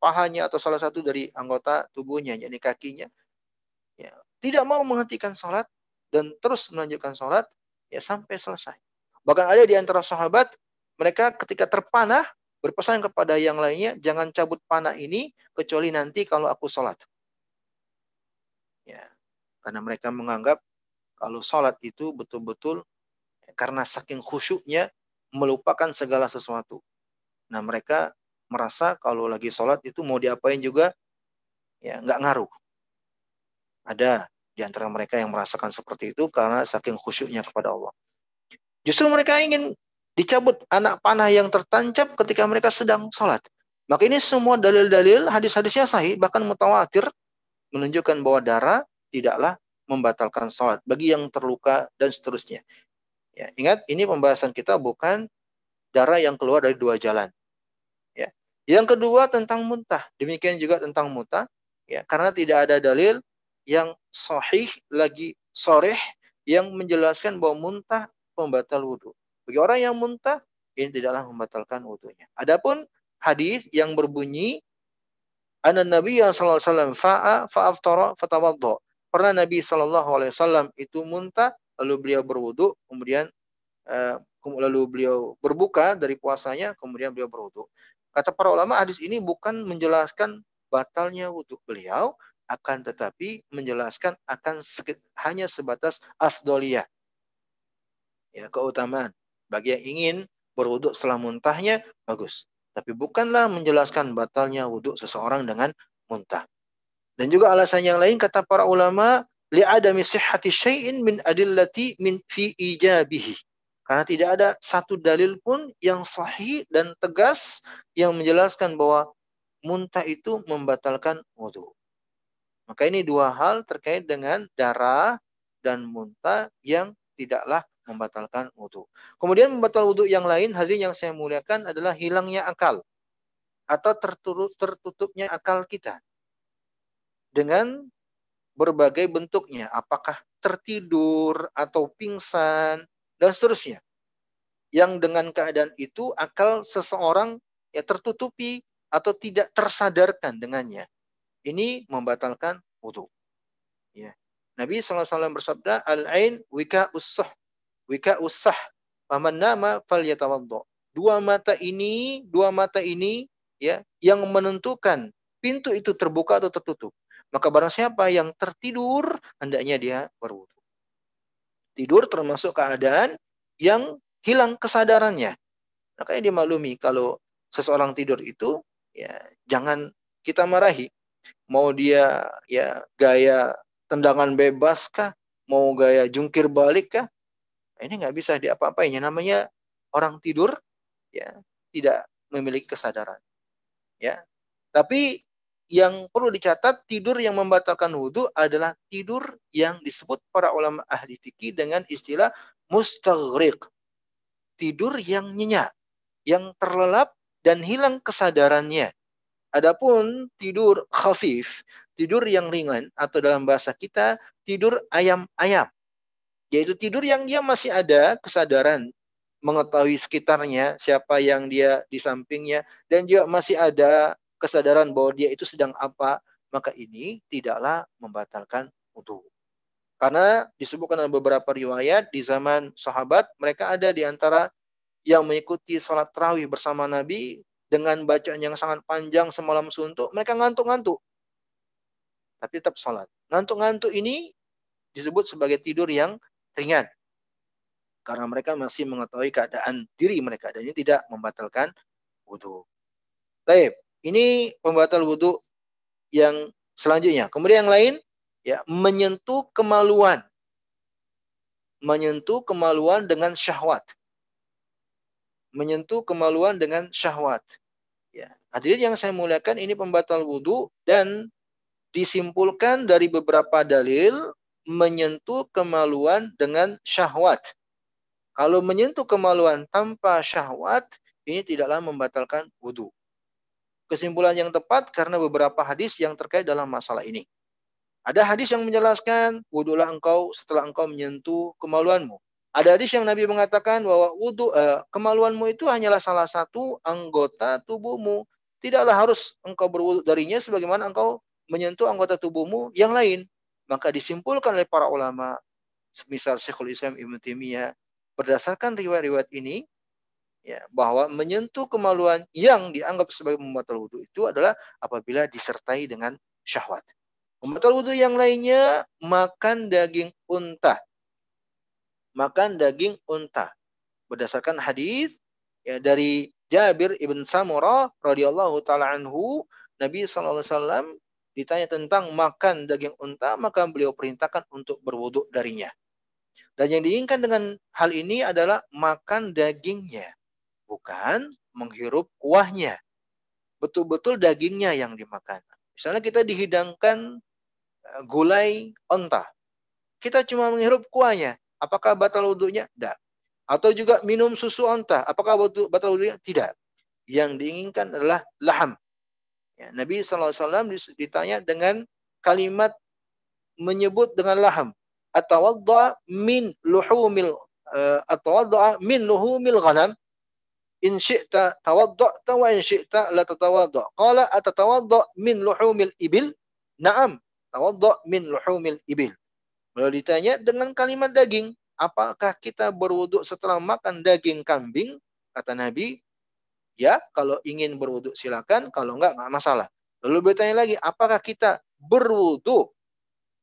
pahanya atau salah satu dari anggota tubuhnya, yakni kakinya, ya, tidak mau menghentikan sholat dan terus melanjutkan sholat ya sampai selesai. Bahkan ada di antara sahabat, mereka ketika terpanah berpesan kepada yang lainnya, jangan cabut panah ini kecuali nanti kalau aku sholat. Ya, karena mereka menganggap kalau sholat itu betul-betul karena saking khusyuknya melupakan segala sesuatu. Nah mereka merasa kalau lagi sholat itu mau diapain juga ya nggak ngaruh. Ada di antara mereka yang merasakan seperti itu karena saking khusyuknya kepada Allah. Justru mereka ingin dicabut anak panah yang tertancap ketika mereka sedang sholat. Maka ini semua dalil-dalil hadis-hadisnya sahih bahkan mutawatir menunjukkan bahwa darah tidaklah membatalkan sholat bagi yang terluka dan seterusnya. Ya, ingat ini pembahasan kita bukan darah yang keluar dari dua jalan. Ya. Yang kedua tentang muntah. Demikian juga tentang muntah. Ya, karena tidak ada dalil yang sahih lagi soreh yang menjelaskan bahwa muntah pembatal wudhu. Bagi orang yang muntah, ini tidaklah membatalkan wudhunya. Adapun hadis yang berbunyi Anak Nabi yang sallallahu alaihi wasallam fa'a fa'aftara fatawaddo. Pernah Nabi sallallahu alaihi wasallam itu muntah lalu beliau berwudu kemudian uh, lalu beliau berbuka dari puasanya kemudian beliau berwudu. Kata para ulama hadis ini bukan menjelaskan batalnya wudhu beliau akan tetapi menjelaskan akan hanya sebatas afdoliyah. Ya, keutamaan. Bagi yang ingin berwudhu setelah muntahnya, bagus. Tapi bukanlah menjelaskan batalnya wudhu seseorang dengan muntah. Dan juga alasan yang lain kata para ulama, li'adami sihhati syai'in min adillati min fi ijabihi. Karena tidak ada satu dalil pun yang sahih dan tegas yang menjelaskan bahwa muntah itu membatalkan wudhu. Maka ini dua hal terkait dengan darah dan muntah yang tidaklah membatalkan wudhu. Kemudian membatal wudhu yang lain, hadirin yang saya muliakan adalah hilangnya akal atau tertutup, tertutupnya akal kita dengan berbagai bentuknya, apakah tertidur atau pingsan dan seterusnya. Yang dengan keadaan itu akal seseorang ya tertutupi atau tidak tersadarkan dengannya. Ini membatalkan wudhu. Ya. Nabi SAW bersabda, Al-ain wika usah. Wika usah. Paman nama fal yatawaddo. Dua mata ini, dua mata ini ya yang menentukan pintu itu terbuka atau tertutup. Maka barang siapa yang tertidur, hendaknya dia berwudu. Tidur termasuk keadaan yang hilang kesadarannya. Makanya dimaklumi kalau seseorang tidur itu ya jangan kita marahi mau dia ya gaya tendangan bebas kah, mau gaya jungkir balik kah, ini nggak bisa diapa-apain. Namanya orang tidur ya tidak memiliki kesadaran. Ya. Tapi yang perlu dicatat tidur yang membatalkan wudhu adalah tidur yang disebut para ulama ahli fikih dengan istilah mustaghriq. Tidur yang nyenyak, yang terlelap dan hilang kesadarannya. Adapun tidur khafif, tidur yang ringan atau dalam bahasa kita tidur ayam-ayam. Yaitu tidur yang dia masih ada kesadaran mengetahui sekitarnya, siapa yang dia di sampingnya dan juga masih ada kesadaran bahwa dia itu sedang apa, maka ini tidaklah membatalkan wudhu. Karena disebutkan dalam beberapa riwayat di zaman sahabat, mereka ada di antara yang mengikuti sholat terawih bersama Nabi dengan bacaan yang sangat panjang semalam suntuk, mereka ngantuk-ngantuk. Tapi tetap sholat. Ngantuk-ngantuk ini disebut sebagai tidur yang ringan. Karena mereka masih mengetahui keadaan diri mereka. Dan ini tidak membatalkan wudhu. Baik, ini pembatal wudhu yang selanjutnya. Kemudian yang lain, ya menyentuh kemaluan. Menyentuh kemaluan dengan syahwat menyentuh kemaluan dengan syahwat. Ya. Hadirin yang saya muliakan ini pembatal wudhu dan disimpulkan dari beberapa dalil menyentuh kemaluan dengan syahwat. Kalau menyentuh kemaluan tanpa syahwat, ini tidaklah membatalkan wudhu. Kesimpulan yang tepat karena beberapa hadis yang terkait dalam masalah ini. Ada hadis yang menjelaskan, wudhulah engkau setelah engkau menyentuh kemaluanmu. Ada hadis yang Nabi mengatakan bahwa wudhu eh, kemaluanmu itu hanyalah salah satu anggota tubuhmu. Tidaklah harus engkau berwudhu darinya sebagaimana engkau menyentuh anggota tubuhmu yang lain. Maka disimpulkan oleh para ulama, misal Syekhul Islam Ibn Taimiyah, berdasarkan riwayat-riwayat ini, ya, bahwa menyentuh kemaluan yang dianggap sebagai membatal wudhu itu adalah apabila disertai dengan syahwat. Membatal wudhu yang lainnya, makan daging unta makan daging unta. Berdasarkan hadis ya dari Jabir ibn Samurah radhiyallahu taala anhu, Nabi wasallam ditanya tentang makan daging unta, maka beliau perintahkan untuk berwuduk darinya. Dan yang diinginkan dengan hal ini adalah makan dagingnya, bukan menghirup kuahnya. Betul-betul dagingnya yang dimakan. Misalnya kita dihidangkan eh, gulai onta. Kita cuma menghirup kuahnya. Apakah batal wudhunya? Tidak. Atau juga minum susu onta. Apakah batal wudhunya? Tidak. Yang diinginkan adalah laham. Ya, Nabi SAW ditanya dengan kalimat menyebut dengan laham. Atawadda min luhumil uh, atawadda min luhumil ghanam in syi'ta tawadda'ta wa in syi'ta la tatawadda. Qala atatawadda min luhumil ibil? Naam, tawadda min luhumil ibil. Beliau ditanya dengan kalimat daging, apakah kita berwuduk setelah makan daging kambing? Kata Nabi, ya kalau ingin berwuduk silakan, kalau enggak enggak masalah. Lalu bertanya lagi, apakah kita berwuduk?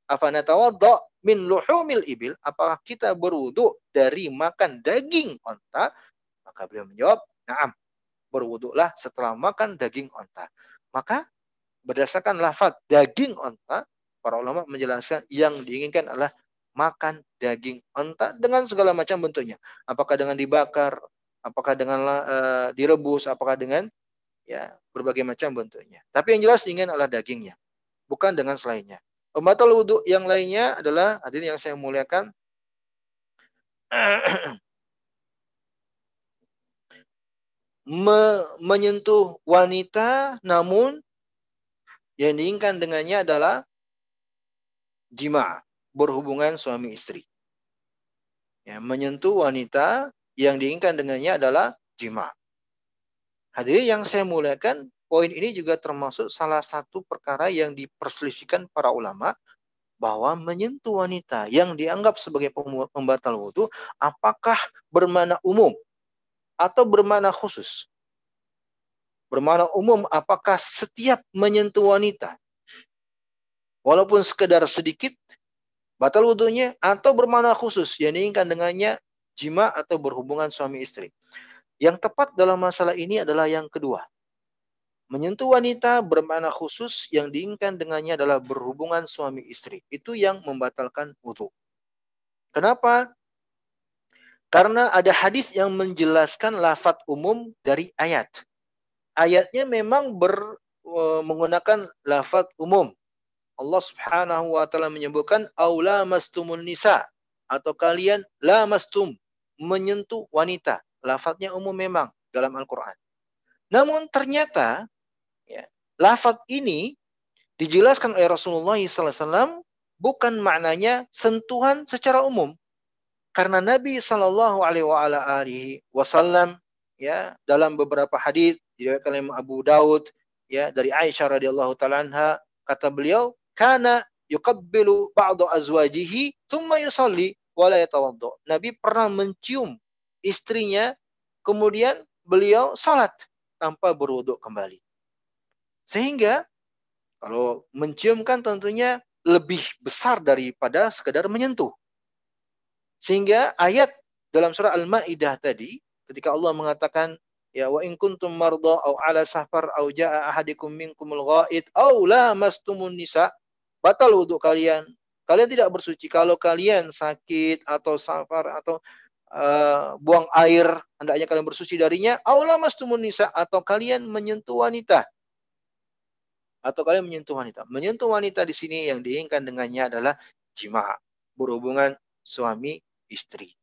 Afana tawadda min luhumil ibil? Apakah kita berwuduk dari makan daging onta? Maka beliau menjawab, Naam, berwuduklah setelah makan daging onta. Maka berdasarkan lafaz daging onta, para ulama menjelaskan yang diinginkan adalah makan daging onta dengan segala macam bentuknya. Apakah dengan dibakar, apakah dengan uh, direbus, apakah dengan ya berbagai macam bentuknya. Tapi yang jelas ingin adalah dagingnya, bukan dengan selainnya. Pembatal wudhu yang lainnya adalah hadirin yang saya muliakan me menyentuh wanita namun yang diinginkan dengannya adalah jima, berhubungan suami istri. Ya, menyentuh wanita yang diinginkan dengannya adalah jima. Hadirin yang saya muliakan, poin ini juga termasuk salah satu perkara yang diperselisihkan para ulama bahwa menyentuh wanita yang dianggap sebagai pembatal wudhu apakah bermana umum atau bermakna khusus? Bermakna umum apakah setiap menyentuh wanita walaupun sekedar sedikit batal wudhunya atau bermakna khusus yang diinginkan dengannya jima atau berhubungan suami istri. Yang tepat dalam masalah ini adalah yang kedua. Menyentuh wanita bermakna khusus yang diinginkan dengannya adalah berhubungan suami istri. Itu yang membatalkan wudhu. Kenapa karena ada hadis yang menjelaskan lafat umum dari ayat. Ayatnya memang ber, e, menggunakan lafat umum. Allah Subhanahu wa taala menyebutkan aula mastumun nisa atau kalian la mastum menyentuh wanita. Lafadznya umum memang dalam Al-Qur'an. Namun ternyata ya, lafaz ini dijelaskan oleh Rasulullah SAW bukan maknanya sentuhan secara umum. Karena Nabi Shallallahu Alaihi Wasallam ya dalam beberapa hadis diriwayatkan oleh Abu Daud ya dari Aisyah radhiyallahu taala kata beliau kana yuqabbilu ba'du azwajihi thumma yusalli wa la yatawadda. Nabi pernah mencium istrinya kemudian beliau salat tanpa berwuduk kembali. Sehingga kalau mencium kan tentunya lebih besar daripada sekedar menyentuh. Sehingga ayat dalam surah Al-Maidah tadi ketika Allah mengatakan ya wa in kuntum marda au ala safar au jaa ahadikum minkumul ghaid au lamastumun nisa batal wudu kalian. Kalian tidak bersuci kalau kalian sakit atau safar atau uh, buang air hendaknya kalian bersuci darinya au lamastumun nisa atau kalian menyentuh wanita atau kalian menyentuh wanita. Menyentuh wanita di sini yang diinginkan dengannya adalah jima, berhubungan suami istri.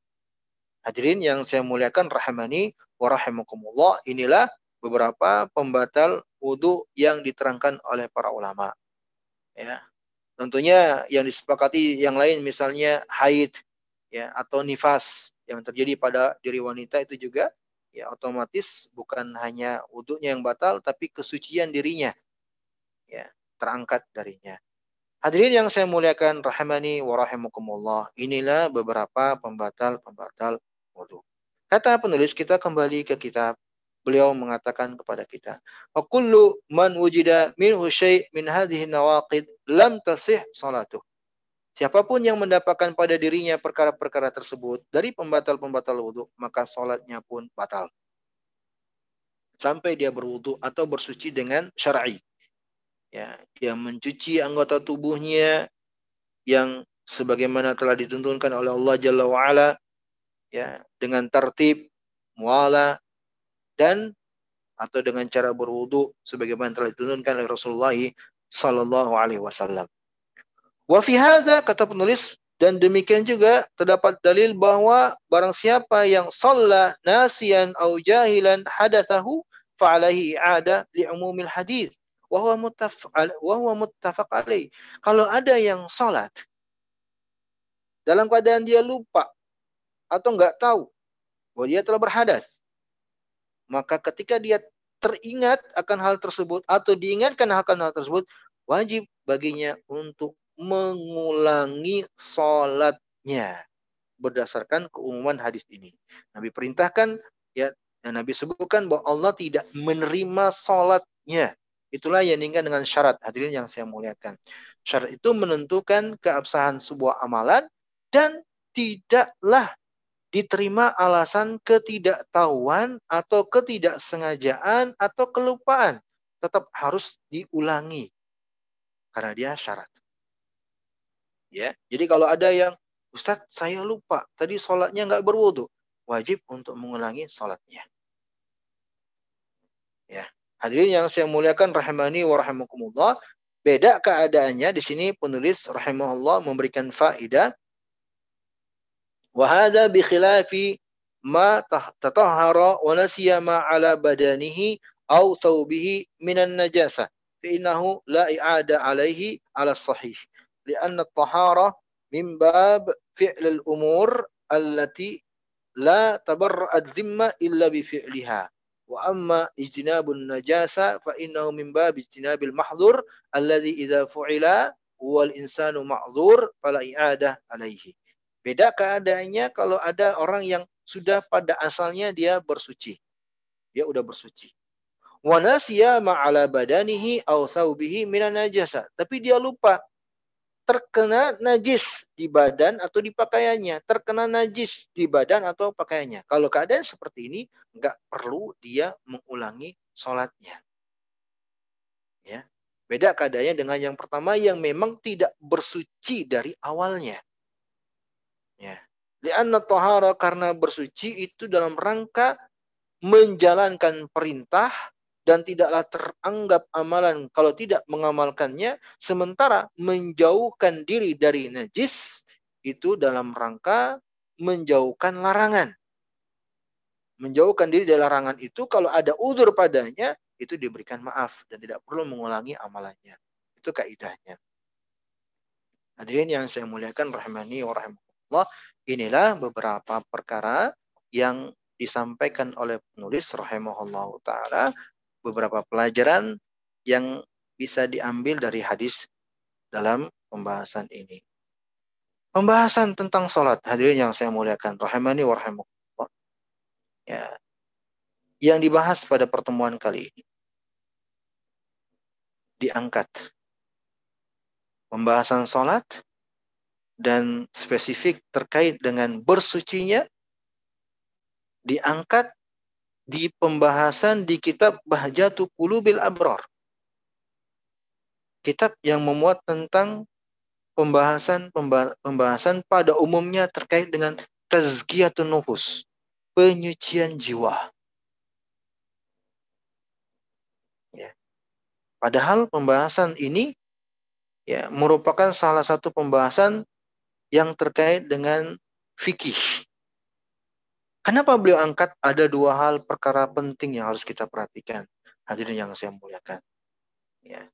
Hadirin yang saya muliakan rahmani wa rahimakumullah, inilah beberapa pembatal wudhu yang diterangkan oleh para ulama. Ya. Tentunya yang disepakati yang lain misalnya haid ya atau nifas yang terjadi pada diri wanita itu juga ya otomatis bukan hanya wudhunya yang batal tapi kesucian dirinya ya terangkat darinya. Hadirin yang saya muliakan rahimani wa rahimakumullah. Inilah beberapa pembatal-pembatal wudhu. Kata penulis kita kembali ke kitab. Beliau mengatakan kepada kita, "Wa kullu man wujida minhu syai' min hadhihi nawaqid lam tasih salatuh." Siapa pun yang mendapatkan pada dirinya perkara-perkara tersebut dari pembatal-pembatal wudhu, maka salatnya pun batal. sampai dia berwudu atau bersuci dengan syar'i. Ya, dia mencuci anggota tubuhnya yang sebagaimana telah dituntunkan oleh Allah Jalla wa ala ya dengan tertib muala dan atau dengan cara berwudu sebagaimana telah dituntunkan oleh Rasulullah sallallahu alaihi wasallam. Wa kata penulis dan demikian juga terdapat dalil bahwa barang siapa yang shalla nasiyan au jahilan hadatsahu fa alaihi i'ada li umumil hadis wa huwa muttafaq alaih. Kalau ada yang salat dalam keadaan dia lupa atau enggak tahu bahwa dia telah berhadas, maka ketika dia teringat akan hal tersebut atau diingatkan akan hal tersebut, wajib baginya untuk mengulangi sholatnya berdasarkan keumuman hadis ini. Nabi perintahkan ya dan Nabi sebutkan bahwa Allah tidak menerima sholatnya. Itulah yang diinginkan dengan syarat hadirin yang saya muliakan. Syarat itu menentukan keabsahan sebuah amalan dan tidaklah diterima alasan ketidaktahuan atau ketidaksengajaan atau kelupaan. Tetap harus diulangi. Karena dia syarat. Ya, jadi kalau ada yang Ustadz saya lupa tadi sholatnya nggak berwudu, wajib untuk mengulangi sholatnya. Ya, hadirin yang saya muliakan rahimani wa rahimakumullah, beda keadaannya di sini penulis rahimahullah memberikan faidah وهذا بخلاف ما تطهر ونسي ما على بدنه أو ثوبه من النجاسة فإنه لا إعادة عليه على الصحيح لأن الطهارة من باب فعل الأمور التي لا تبرأ الذمة إلا بفعلها Wa amma ijtinabun najasa fa innahu min bab ijtinabil mahdhur alladhi idza fu'ila wal insanu ma'dzur fala i'adah alaihi. Beda keadaannya kalau ada orang yang sudah pada asalnya dia bersuci. Dia udah bersuci. Wa nasiya ma'ala badanihi aw thawbihi minan najasa. Tapi dia lupa terkena najis di badan atau di pakaiannya, terkena najis di badan atau pakaiannya. Kalau keadaan seperti ini, nggak perlu dia mengulangi sholatnya. Ya, beda keadaannya dengan yang pertama yang memang tidak bersuci dari awalnya. Ya. Lianna tahara karena bersuci itu dalam rangka menjalankan perintah dan tidaklah teranggap amalan. Kalau tidak mengamalkannya sementara menjauhkan diri dari najis itu dalam rangka menjauhkan larangan. Menjauhkan diri dari larangan itu kalau ada udur padanya itu diberikan maaf dan tidak perlu mengulangi amalannya. Itu kaidahnya. Hadirin yang saya muliakan rahimani wa Allah, inilah beberapa perkara yang disampaikan oleh penulis rahimahullah taala beberapa pelajaran yang bisa diambil dari hadis dalam pembahasan ini. Pembahasan tentang sholat, hadirin yang saya muliakan, rahimani wa rahimakumullah. Ya. Yang dibahas pada pertemuan kali ini. Diangkat. Pembahasan sholat dan spesifik terkait dengan bersucinya diangkat di pembahasan di kitab Bahjatu Qulubil Abrar. Kitab yang memuat tentang pembahasan pembahasan pada umumnya terkait dengan tazkiyatun nufus, penyucian jiwa. Ya. Padahal pembahasan ini ya merupakan salah satu pembahasan yang terkait dengan fikih. Kenapa beliau angkat ada dua hal perkara penting yang harus kita perhatikan. Hadirin yang saya muliakan. Ya.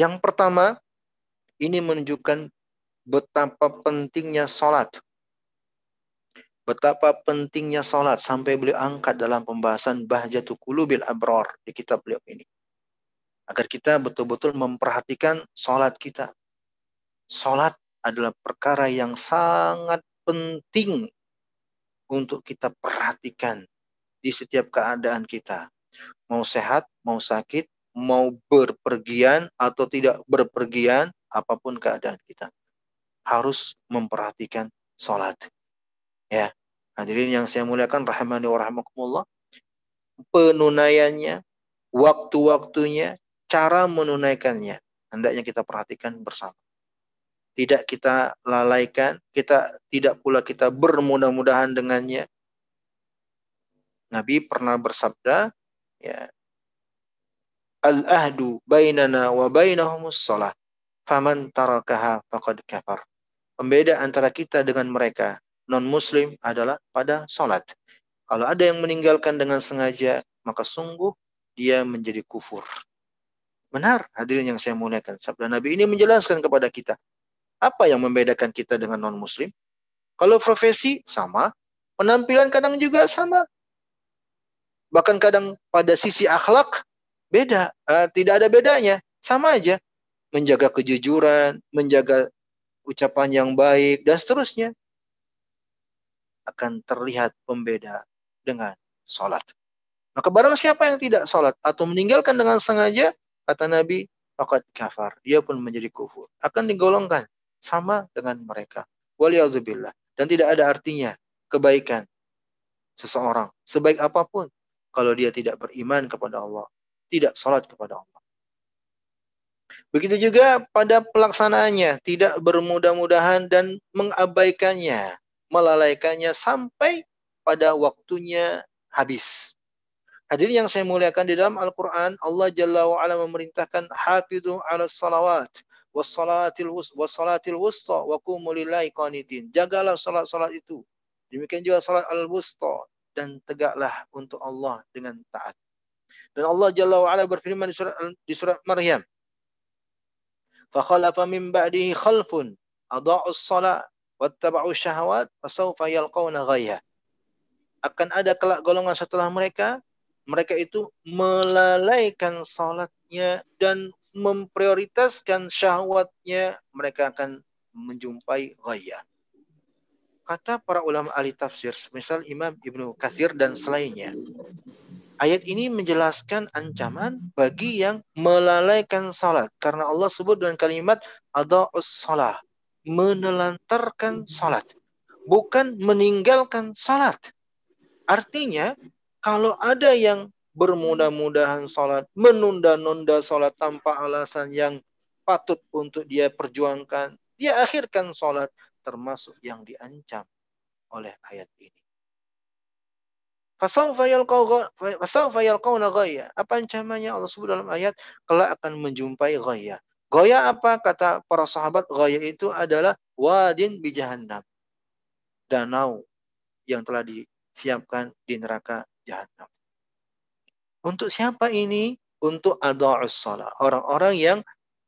Yang pertama, ini menunjukkan betapa pentingnya sholat. Betapa pentingnya sholat sampai beliau angkat dalam pembahasan Bahjatu Qulubil Abror di kitab beliau ini. Agar kita betul-betul memperhatikan sholat kita. Sholat adalah perkara yang sangat penting untuk kita perhatikan di setiap keadaan kita. Mau sehat, mau sakit, mau berpergian atau tidak berpergian, apa pun keadaan kita. Harus memperhatikan sholat. Ya, hadirin yang saya muliakan rahimani wa penunaiannya, waktu-waktunya, cara menunaikannya. Hendaknya kita perhatikan bersama. Tidak kita lalaikan, kita tidak pula kita bermudah-mudahan dengannya. Nabi pernah bersabda, ya, Al-ahdu bainana wa bainahumus salah. Faman tarakaha faqad kafar. Pembeda antara kita dengan mereka non-muslim adalah pada salat. Kalau ada yang meninggalkan dengan sengaja, maka sungguh dia menjadi kufur. Benar, hadirin yang saya muliakan. Sabda Nabi ini menjelaskan kepada kita. Apa yang membedakan kita dengan non-muslim? Kalau profesi, sama. Penampilan kadang juga sama. Bahkan kadang pada sisi akhlak, beda. Uh, tidak ada bedanya. Sama aja. Menjaga kejujuran, menjaga ucapan yang baik, dan seterusnya. Akan terlihat pembeda dengan sholat. Maka barang siapa yang tidak sholat atau meninggalkan dengan sengaja, Kata Nabi, fakat kafar. Dia pun menjadi kufur. Akan digolongkan sama dengan mereka. Waliyadzubillah. Dan tidak ada artinya kebaikan seseorang. Sebaik apa pun. Kalau dia tidak beriman kepada Allah. Tidak sholat kepada Allah. Begitu juga pada pelaksanaannya. Tidak bermudah-mudahan dan mengabaikannya. Melalaikannya sampai pada waktunya habis. Hadirin yang saya muliakan di dalam Al-Quran, Allah Jalla wa'ala memerintahkan hafidhu ala salawat wassalatil wassalatil wusta wa qumu lillahi qanitin. Jagalah salat-salat itu. Demikian juga salat al-wusta dan tegaklah untuk Allah dengan taat. Dan Allah Jalla wa berfirman di surat di surat Maryam. Fa khalafa min ba'dihi khalfun adaa'u as-salat wattaba'u syahawat fasawfa yalqauna. Akan ada kelak golongan setelah mereka mereka itu melalaikan salatnya dan memprioritaskan syahwatnya, mereka akan menjumpai ghayah. Kata para ulama ahli tafsir, misal Imam Ibnu Kathir dan selainnya, ayat ini menjelaskan ancaman bagi yang melalaikan salat. Karena Allah sebut dengan kalimat ada'us salah, menelantarkan salat. Bukan meninggalkan salat. Artinya, kalau ada yang bermudah-mudahan sholat, menunda-nunda sholat tanpa alasan yang patut untuk dia perjuangkan, dia akhirkan sholat, termasuk yang diancam oleh ayat ini. Apa ancamannya Allah sebut dalam ayat? Kelak akan menjumpai ghaya. Ghaya apa? Kata para sahabat, ghaya itu adalah wadin bi jahannam. Danau yang telah disiapkan di neraka jahanam. Untuk siapa ini? Untuk adha'us salat. Orang-orang yang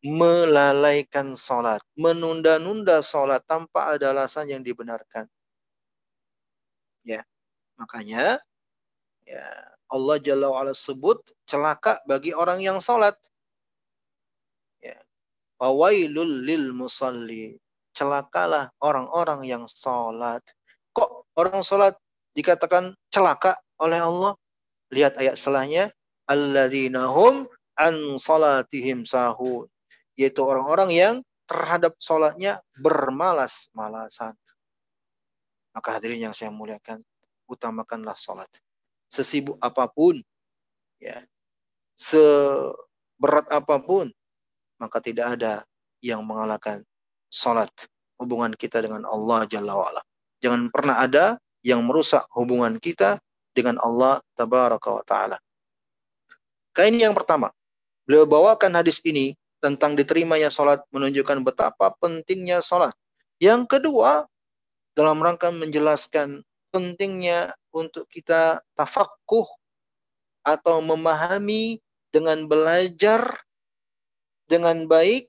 melalaikan salat, menunda-nunda salat tanpa ada alasan yang dibenarkan. Ya. Makanya ya Allah Jalla wa'ala sebut celaka bagi orang yang salat. Ya. Fawailul lil musalli. Celakalah orang-orang yang salat. Kok orang salat dikatakan celaka oleh Allah. Lihat ayat setelahnya. Alladzina hum an salatihim sahun. Yaitu orang-orang yang terhadap sholatnya bermalas-malasan. Maka hadirin yang saya muliakan, utamakanlah sholat. Sesibuk apa pun, ya, seberat apa pun, maka tidak ada yang mengalahkan sholat hubungan kita dengan Allah Jalla wa'ala. Jangan pernah ada yang merusak hubungan kita dengan Allah tabaraka wa taala. Kain yang pertama, beliau bawakan hadis ini tentang diterimanya salat menunjukkan betapa pentingnya salat. Yang kedua, dalam rangka menjelaskan pentingnya untuk kita tafakkuh atau memahami dengan belajar dengan baik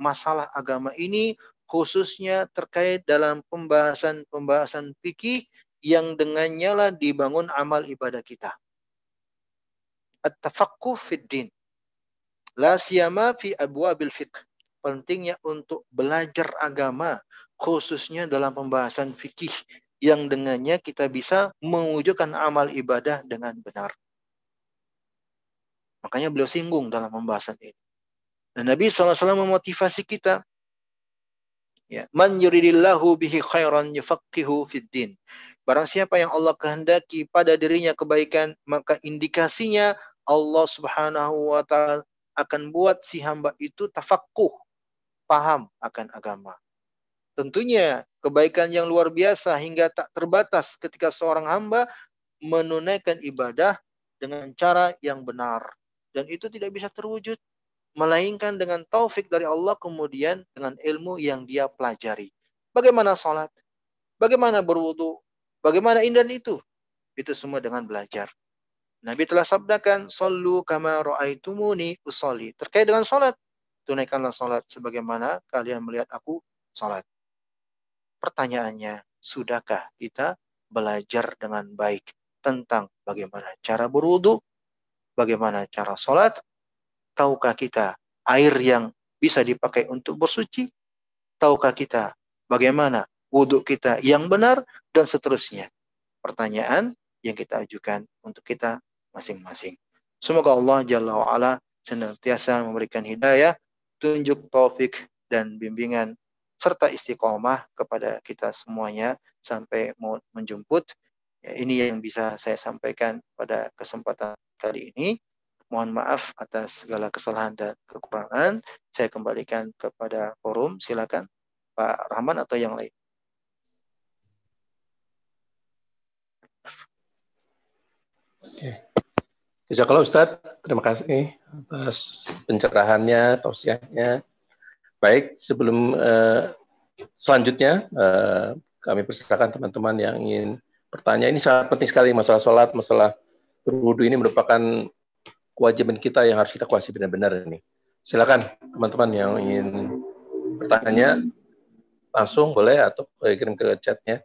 masalah agama ini khususnya terkait dalam pembahasan-pembahasan fikih yang dengannya lah dibangun amal ibadah kita. At-tafaqquh fid din. La siyama fi abwabil fiqh. Pentingnya untuk belajar agama khususnya dalam pembahasan fikih yang dengannya kita bisa mewujudkan amal ibadah dengan benar. Makanya beliau singgung dalam pembahasan ini. Dan Nabi SAW memotivasi kita. Ya, Man yuridillahu bihi khairan yufaqihu fid din. Barang siapa yang Allah kehendaki pada dirinya kebaikan, maka indikasinya Allah Subhanahu wa taala akan buat si hamba itu tafakkuh, paham akan agama. Tentunya kebaikan yang luar biasa hingga tak terbatas ketika seorang hamba menunaikan ibadah dengan cara yang benar dan itu tidak bisa terwujud melainkan dengan taufik dari Allah kemudian dengan ilmu yang dia pelajari. Bagaimana salat? Bagaimana berwudu? Bagaimana indah itu? Itu semua dengan belajar. Nabi telah sabdakan, Sallu kama ra'aitumuni usolli. Terkait dengan salat, tunaikanlah salat sebagaimana kalian melihat aku salat. Pertanyaannya, sudahkah kita belajar dengan baik tentang bagaimana cara berwudu, bagaimana cara sholat, tahukah kita air yang bisa dipakai untuk bersuci, tahukah kita bagaimana wudhu kita yang benar, dan seterusnya. Pertanyaan yang kita ajukan untuk kita masing-masing. Semoga Allah Jalla wa'ala senantiasa memberikan hidayah, tunjuk taufik dan bimbingan serta istiqomah kepada kita semuanya sampai mau menjemput. Ya, ini yang bisa saya sampaikan pada kesempatan kali ini. Mohon maaf atas segala kesalahan dan kekurangan. Saya kembalikan kepada forum. Silakan Pak Rahman atau yang lain. Jazakallah Ustadz, terima kasih atas pencerahannya, tausiahnya. Baik, sebelum uh, selanjutnya uh, kami persilakan teman-teman yang ingin bertanya. Ini sangat penting sekali masalah sholat, masalah berwudu ini merupakan kewajiban kita yang harus kita kuasai benar-benar ini. Silakan teman-teman yang ingin bertanya langsung boleh atau kirim ke chatnya.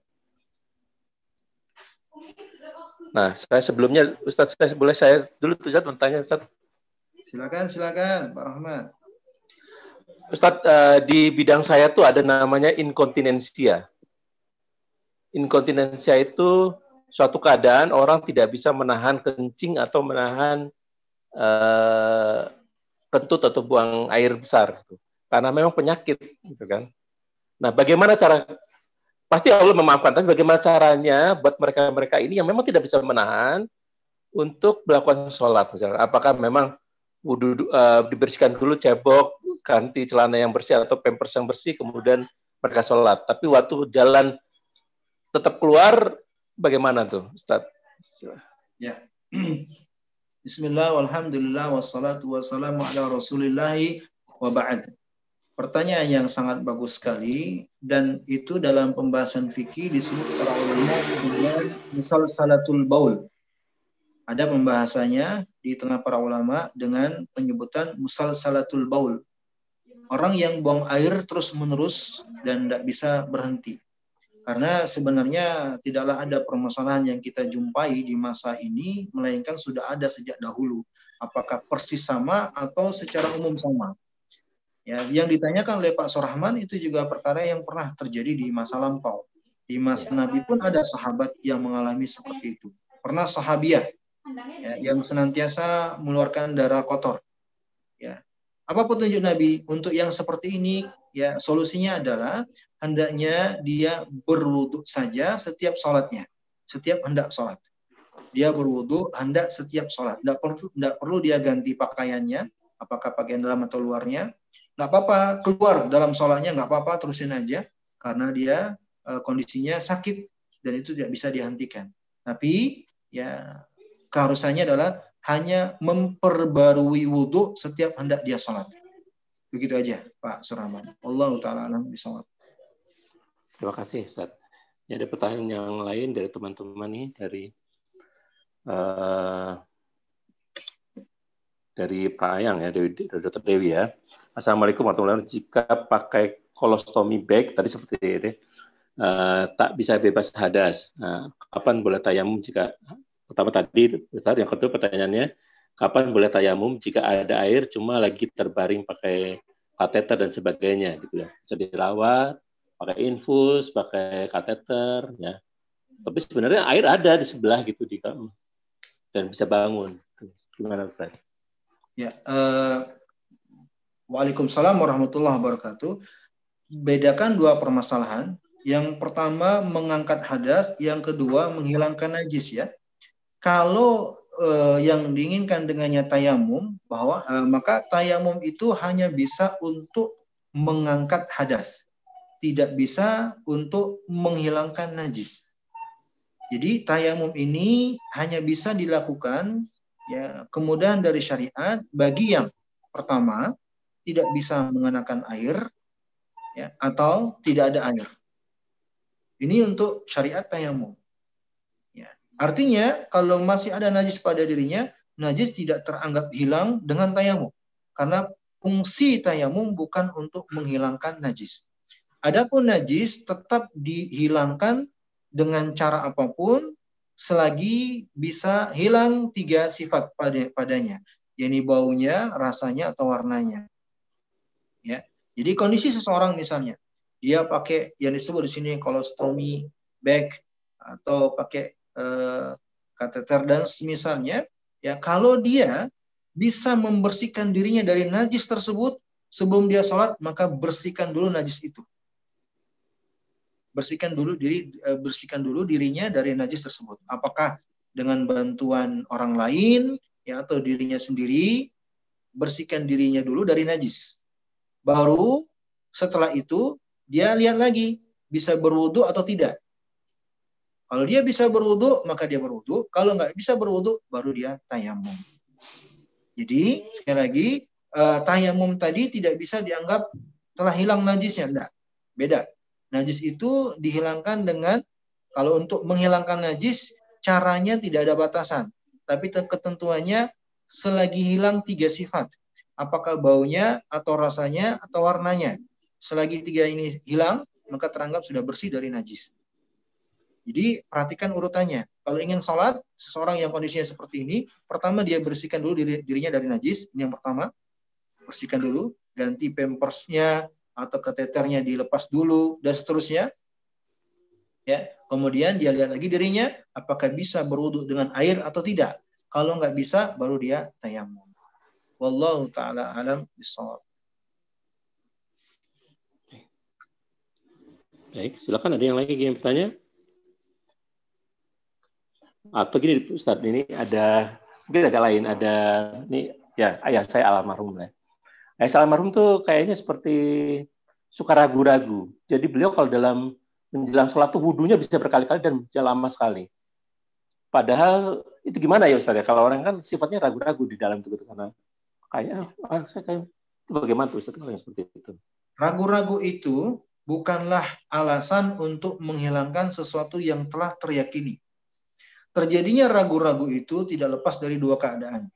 Nah, saya sebelumnya Ustadz saya boleh saya dulu Ustadz bertanya Ustadz. Silakan, silakan Pak Rahmat. Ustadz uh, di bidang saya tuh ada namanya inkontinensia. Inkontinensia itu suatu keadaan orang tidak bisa menahan kencing atau menahan uh, kentut atau buang air besar karena memang penyakit gitu kan. Nah, bagaimana cara pasti Allah memaafkan, tapi bagaimana caranya buat mereka-mereka ini yang memang tidak bisa menahan untuk melakukan sholat misalnya. Apakah memang wudhu uh, dibersihkan dulu cebok, ganti celana yang bersih atau pampers yang bersih, kemudian mereka sholat. Tapi waktu jalan tetap keluar, bagaimana tuh, Ustaz? Ya. Bismillah, walhamdulillah, wassalatu wassalamu ala rasulillahi wa ba'd. Pertanyaan yang sangat bagus sekali dan itu dalam pembahasan fikih disebut para ulama dengan misal salatul baul. Ada pembahasannya di tengah para ulama dengan penyebutan musal salatul baul. Orang yang buang air terus menerus dan tidak bisa berhenti. Karena sebenarnya tidaklah ada permasalahan yang kita jumpai di masa ini, melainkan sudah ada sejak dahulu. Apakah persis sama atau secara umum sama? Ya, yang ditanyakan oleh Pak Surahman itu juga perkara yang pernah terjadi di masa lampau. Di masa Nabi pun ada sahabat yang mengalami seperti itu. Pernah sahabiah ya, yang senantiasa mengeluarkan darah kotor. Ya. Apa petunjuk Nabi untuk yang seperti ini? Ya, solusinya adalah hendaknya dia berwudhu saja setiap sholatnya, setiap hendak sholat. Dia berwudhu hendak setiap sholat. Tidak perlu, tidak perlu dia ganti pakaiannya, apakah pakaian dalam atau luarnya nggak apa-apa keluar dalam sholatnya nggak apa-apa terusin aja karena dia e, kondisinya sakit dan itu tidak bisa dihentikan. Tapi ya keharusannya adalah hanya memperbarui wudhu setiap hendak dia sholat. Begitu aja Pak Suraman. Allah taala alam bisawab. Terima kasih Ustaz. Ini ada pertanyaan yang lain dari teman-teman nih dari uh, dari Pak Ayang ya dari, Dr. Dewi ya. Assalamualaikum warahmatullahi wabarakatuh. Jika pakai kolostomi bag tadi seperti ini, uh, tak bisa bebas hadas. Nah, kapan boleh tayamum jika pertama tadi, Ustaz, yang kedua pertanyaannya, kapan boleh tayamum jika ada air cuma lagi terbaring pakai kateter dan sebagainya gitu ya. Bisa dirawat, pakai infus, pakai kateter ya. Tapi sebenarnya air ada di sebelah gitu di dan bisa bangun. Gimana Ustaz? Ya, uh, Waalaikumsalam warahmatullahi wabarakatuh. Bedakan dua permasalahan. Yang pertama mengangkat hadas, yang kedua menghilangkan najis ya. Kalau uh, yang diinginkan dengannya tayamum bahwa uh, maka tayamum itu hanya bisa untuk mengangkat hadas, tidak bisa untuk menghilangkan najis. Jadi tayamum ini hanya bisa dilakukan ya kemudahan dari syariat bagi yang pertama tidak bisa mengenakan air ya atau tidak ada air. Ini untuk syariat tayamum. Ya. Artinya kalau masih ada najis pada dirinya, najis tidak teranggap hilang dengan tayamum. Karena fungsi tayamum bukan untuk menghilangkan najis. Adapun najis tetap dihilangkan dengan cara apa pun selagi bisa hilang tiga sifat pada padanya, yakni baunya, rasanya atau warnanya. Ya. Jadi kondisi seseorang misalnya dia pakai yang disebut di sini kolostomi bag atau pakai uh, kateter dan misalnya ya kalau dia bisa membersihkan dirinya dari najis tersebut sebelum dia sholat maka bersihkan dulu najis itu. Bersihkan dulu diri uh, bersihkan dulu dirinya dari najis tersebut. Apakah dengan bantuan orang lain ya atau dirinya sendiri bersihkan dirinya dulu dari najis baru setelah itu dia lihat lagi bisa berwudu atau tidak. Kalau dia bisa berwudu, maka dia berwudu. Kalau nggak bisa berwudu, baru dia tayamum. Jadi sekali lagi uh, tayamum tadi tidak bisa dianggap telah hilang najisnya, enggak. Beda. Najis itu dihilangkan dengan kalau untuk menghilangkan najis caranya tidak ada batasan, tapi ketentuannya selagi hilang tiga sifat. Apakah baunya atau rasanya atau warnanya. Selagi tiga ini hilang, maka teranggap sudah bersih dari najis. Jadi perhatikan urutannya. Kalau ingin sholat, seseorang yang kondisinya seperti ini, pertama dia bersihkan dulu diri, dirinya dari najis. Ini yang pertama. Bersihkan dulu, ganti pampersnya atau keteternya dilepas dulu dan seterusnya. Ya, kemudian dia lihat lagi dirinya apakah bisa berwudhu dengan air atau tidak. Kalau nggak bisa, baru dia tayamum. Wallahu taala alam bisawab. Baik, silakan ada yang lagi yang bertanya? Atau gini Ustaz, ini ada mungkin agak lain, ada ini ya ayah saya almarhum lah. Ayah saya almarhum tuh kayaknya seperti suka ragu-ragu. Jadi beliau kalau dalam menjelang sholat tuh wudhunya bisa berkali-kali dan lama sekali. Padahal itu gimana ya Ustaz ya? Kalau orang kan sifatnya ragu-ragu di dalam itu karena kayaknya ah, saya kayak bagaimana tuh kalau yang seperti itu? Ragu-ragu itu bukanlah alasan untuk menghilangkan sesuatu yang telah teryakini. Terjadinya ragu-ragu itu tidak lepas dari dua keadaan.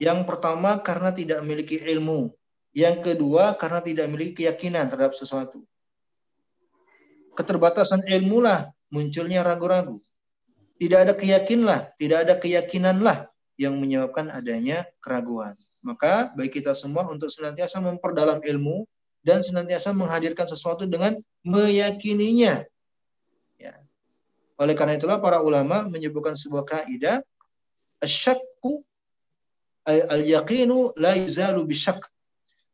Yang pertama karena tidak memiliki ilmu. Yang kedua karena tidak memiliki keyakinan terhadap sesuatu. Keterbatasan ilmu lah munculnya ragu-ragu. Tidak ada keyakinlah, tidak ada keyakinanlah yang menyebabkan adanya keraguan. Maka bagi kita semua untuk senantiasa memperdalam ilmu, dan senantiasa menghadirkan sesuatu dengan meyakininya. Ya. Oleh karena itulah para ulama menyebutkan sebuah kaidah asyakku al-yaqinu la yuzalu bisyak.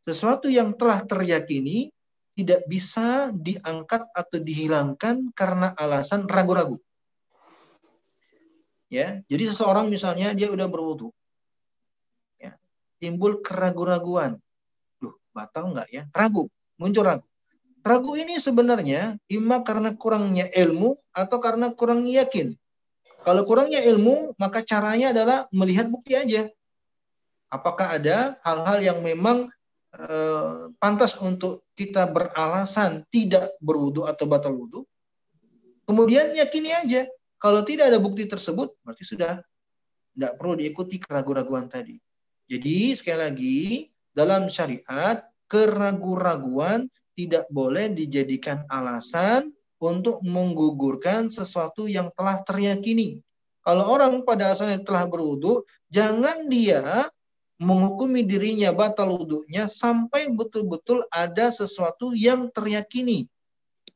Sesuatu yang telah teryakini tidak bisa diangkat atau dihilangkan karena alasan ragu-ragu. Ya, jadi seseorang misalnya dia udah berwudu. Timbul keraguan-raguan batal nggak ya? Ragu, muncul ragu. Ragu ini sebenarnya ima karena kurangnya ilmu atau karena kurang yakin. Kalau kurangnya ilmu, maka caranya adalah melihat bukti aja. Apakah ada hal-hal yang memang eh, pantas untuk kita beralasan tidak berwudu atau batal wudu? Kemudian yakini aja. Kalau tidak ada bukti tersebut, berarti sudah tidak perlu diikuti keraguan-raguan tadi. Jadi sekali lagi dalam syariat keraguan-raguan tidak boleh dijadikan alasan untuk menggugurkan sesuatu yang telah teryakini. Kalau orang pada asalnya telah berwudu, jangan dia menghukumi dirinya batal wudhunya sampai betul-betul ada sesuatu yang teryakini.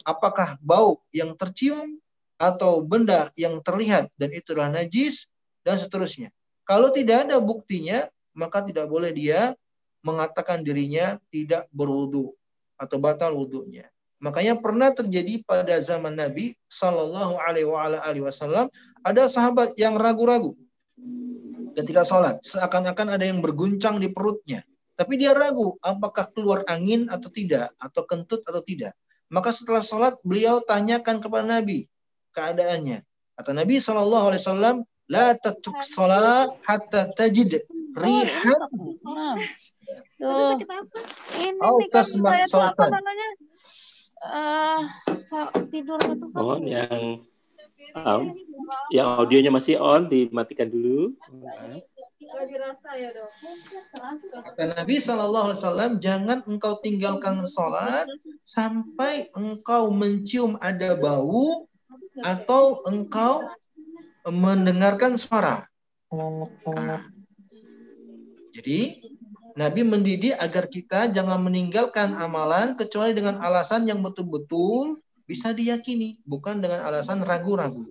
Apakah bau yang tercium atau benda yang terlihat dan itulah najis dan seterusnya. Kalau tidak ada buktinya, maka tidak boleh dia mengatakan dirinya tidak berwudu atau batal wudhunya. Makanya pernah terjadi pada zaman Nabi Shallallahu Alaihi Wasallam ada sahabat yang ragu-ragu ketika sholat, seakan-akan ada yang berguncang di perutnya. Tapi dia ragu apakah keluar angin atau tidak, atau kentut atau tidak. Maka setelah sholat beliau tanyakan kepada Nabi keadaannya. Kata Nabi Shallallahu Alaihi Wasallam, la tatruk sholat hatta tajid rihan. Tuh. Ini Au nih kan tasma' saya tuh apa namanya? Eh, sa- tidur itu kan. Oh, yang um, yang audionya masih on dimatikan dulu. Kata Nabi Shallallahu Alaihi Wasallam, jangan engkau tinggalkan sholat sampai engkau mencium ada bau atau engkau mendengarkan suara. Nah, jadi Nabi mendidik agar kita jangan meninggalkan amalan kecuali dengan alasan yang betul-betul bisa diyakini, bukan dengan alasan ragu-ragu.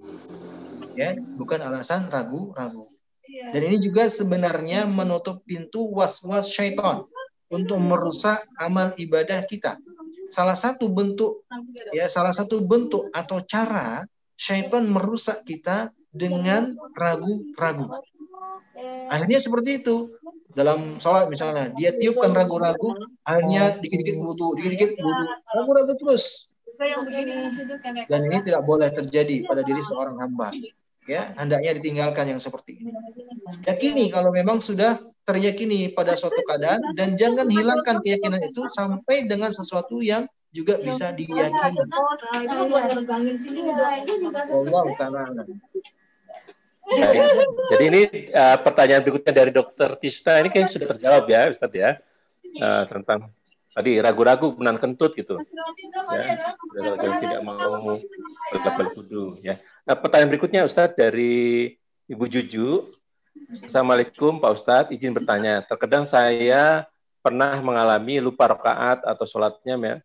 Ya, bukan alasan ragu-ragu. Dan ini juga sebenarnya menutup pintu was-was syaitan untuk merusak amal ibadah kita. Salah satu bentuk ya salah satu bentuk atau cara syaitan merusak kita dengan ragu-ragu. Akhirnya seperti itu. Dalam sholat misalnya, dia tiupkan ragu-ragu, akhirnya dikit-dikit wudhu, dikit-dikit wudhu. Ragu-ragu terus. Dan ini tidak boleh terjadi pada diri seorang hamba. Ya, hendaknya ditinggalkan yang seperti ini. Yakini kalau memang sudah teryakini pada suatu keadaan dan jangan hilangkan keyakinan itu sampai dengan sesuatu yang juga bisa diyakini. Allah taala. Baik. Jadi ini uh, pertanyaan berikutnya dari Dokter Tista ini kayaknya sudah terjawab ya, Ustadz ya, Uh, tentang tadi ragu-ragu menahan kentut gitu, ya, kalau tidak mau berlebih kudu ya. Nah, pertanyaan berikutnya Ustadz dari Ibu Juju. Assalamualaikum Pak Ustadz, izin bertanya. Terkadang saya pernah mengalami lupa rakaat atau sholatnya ya,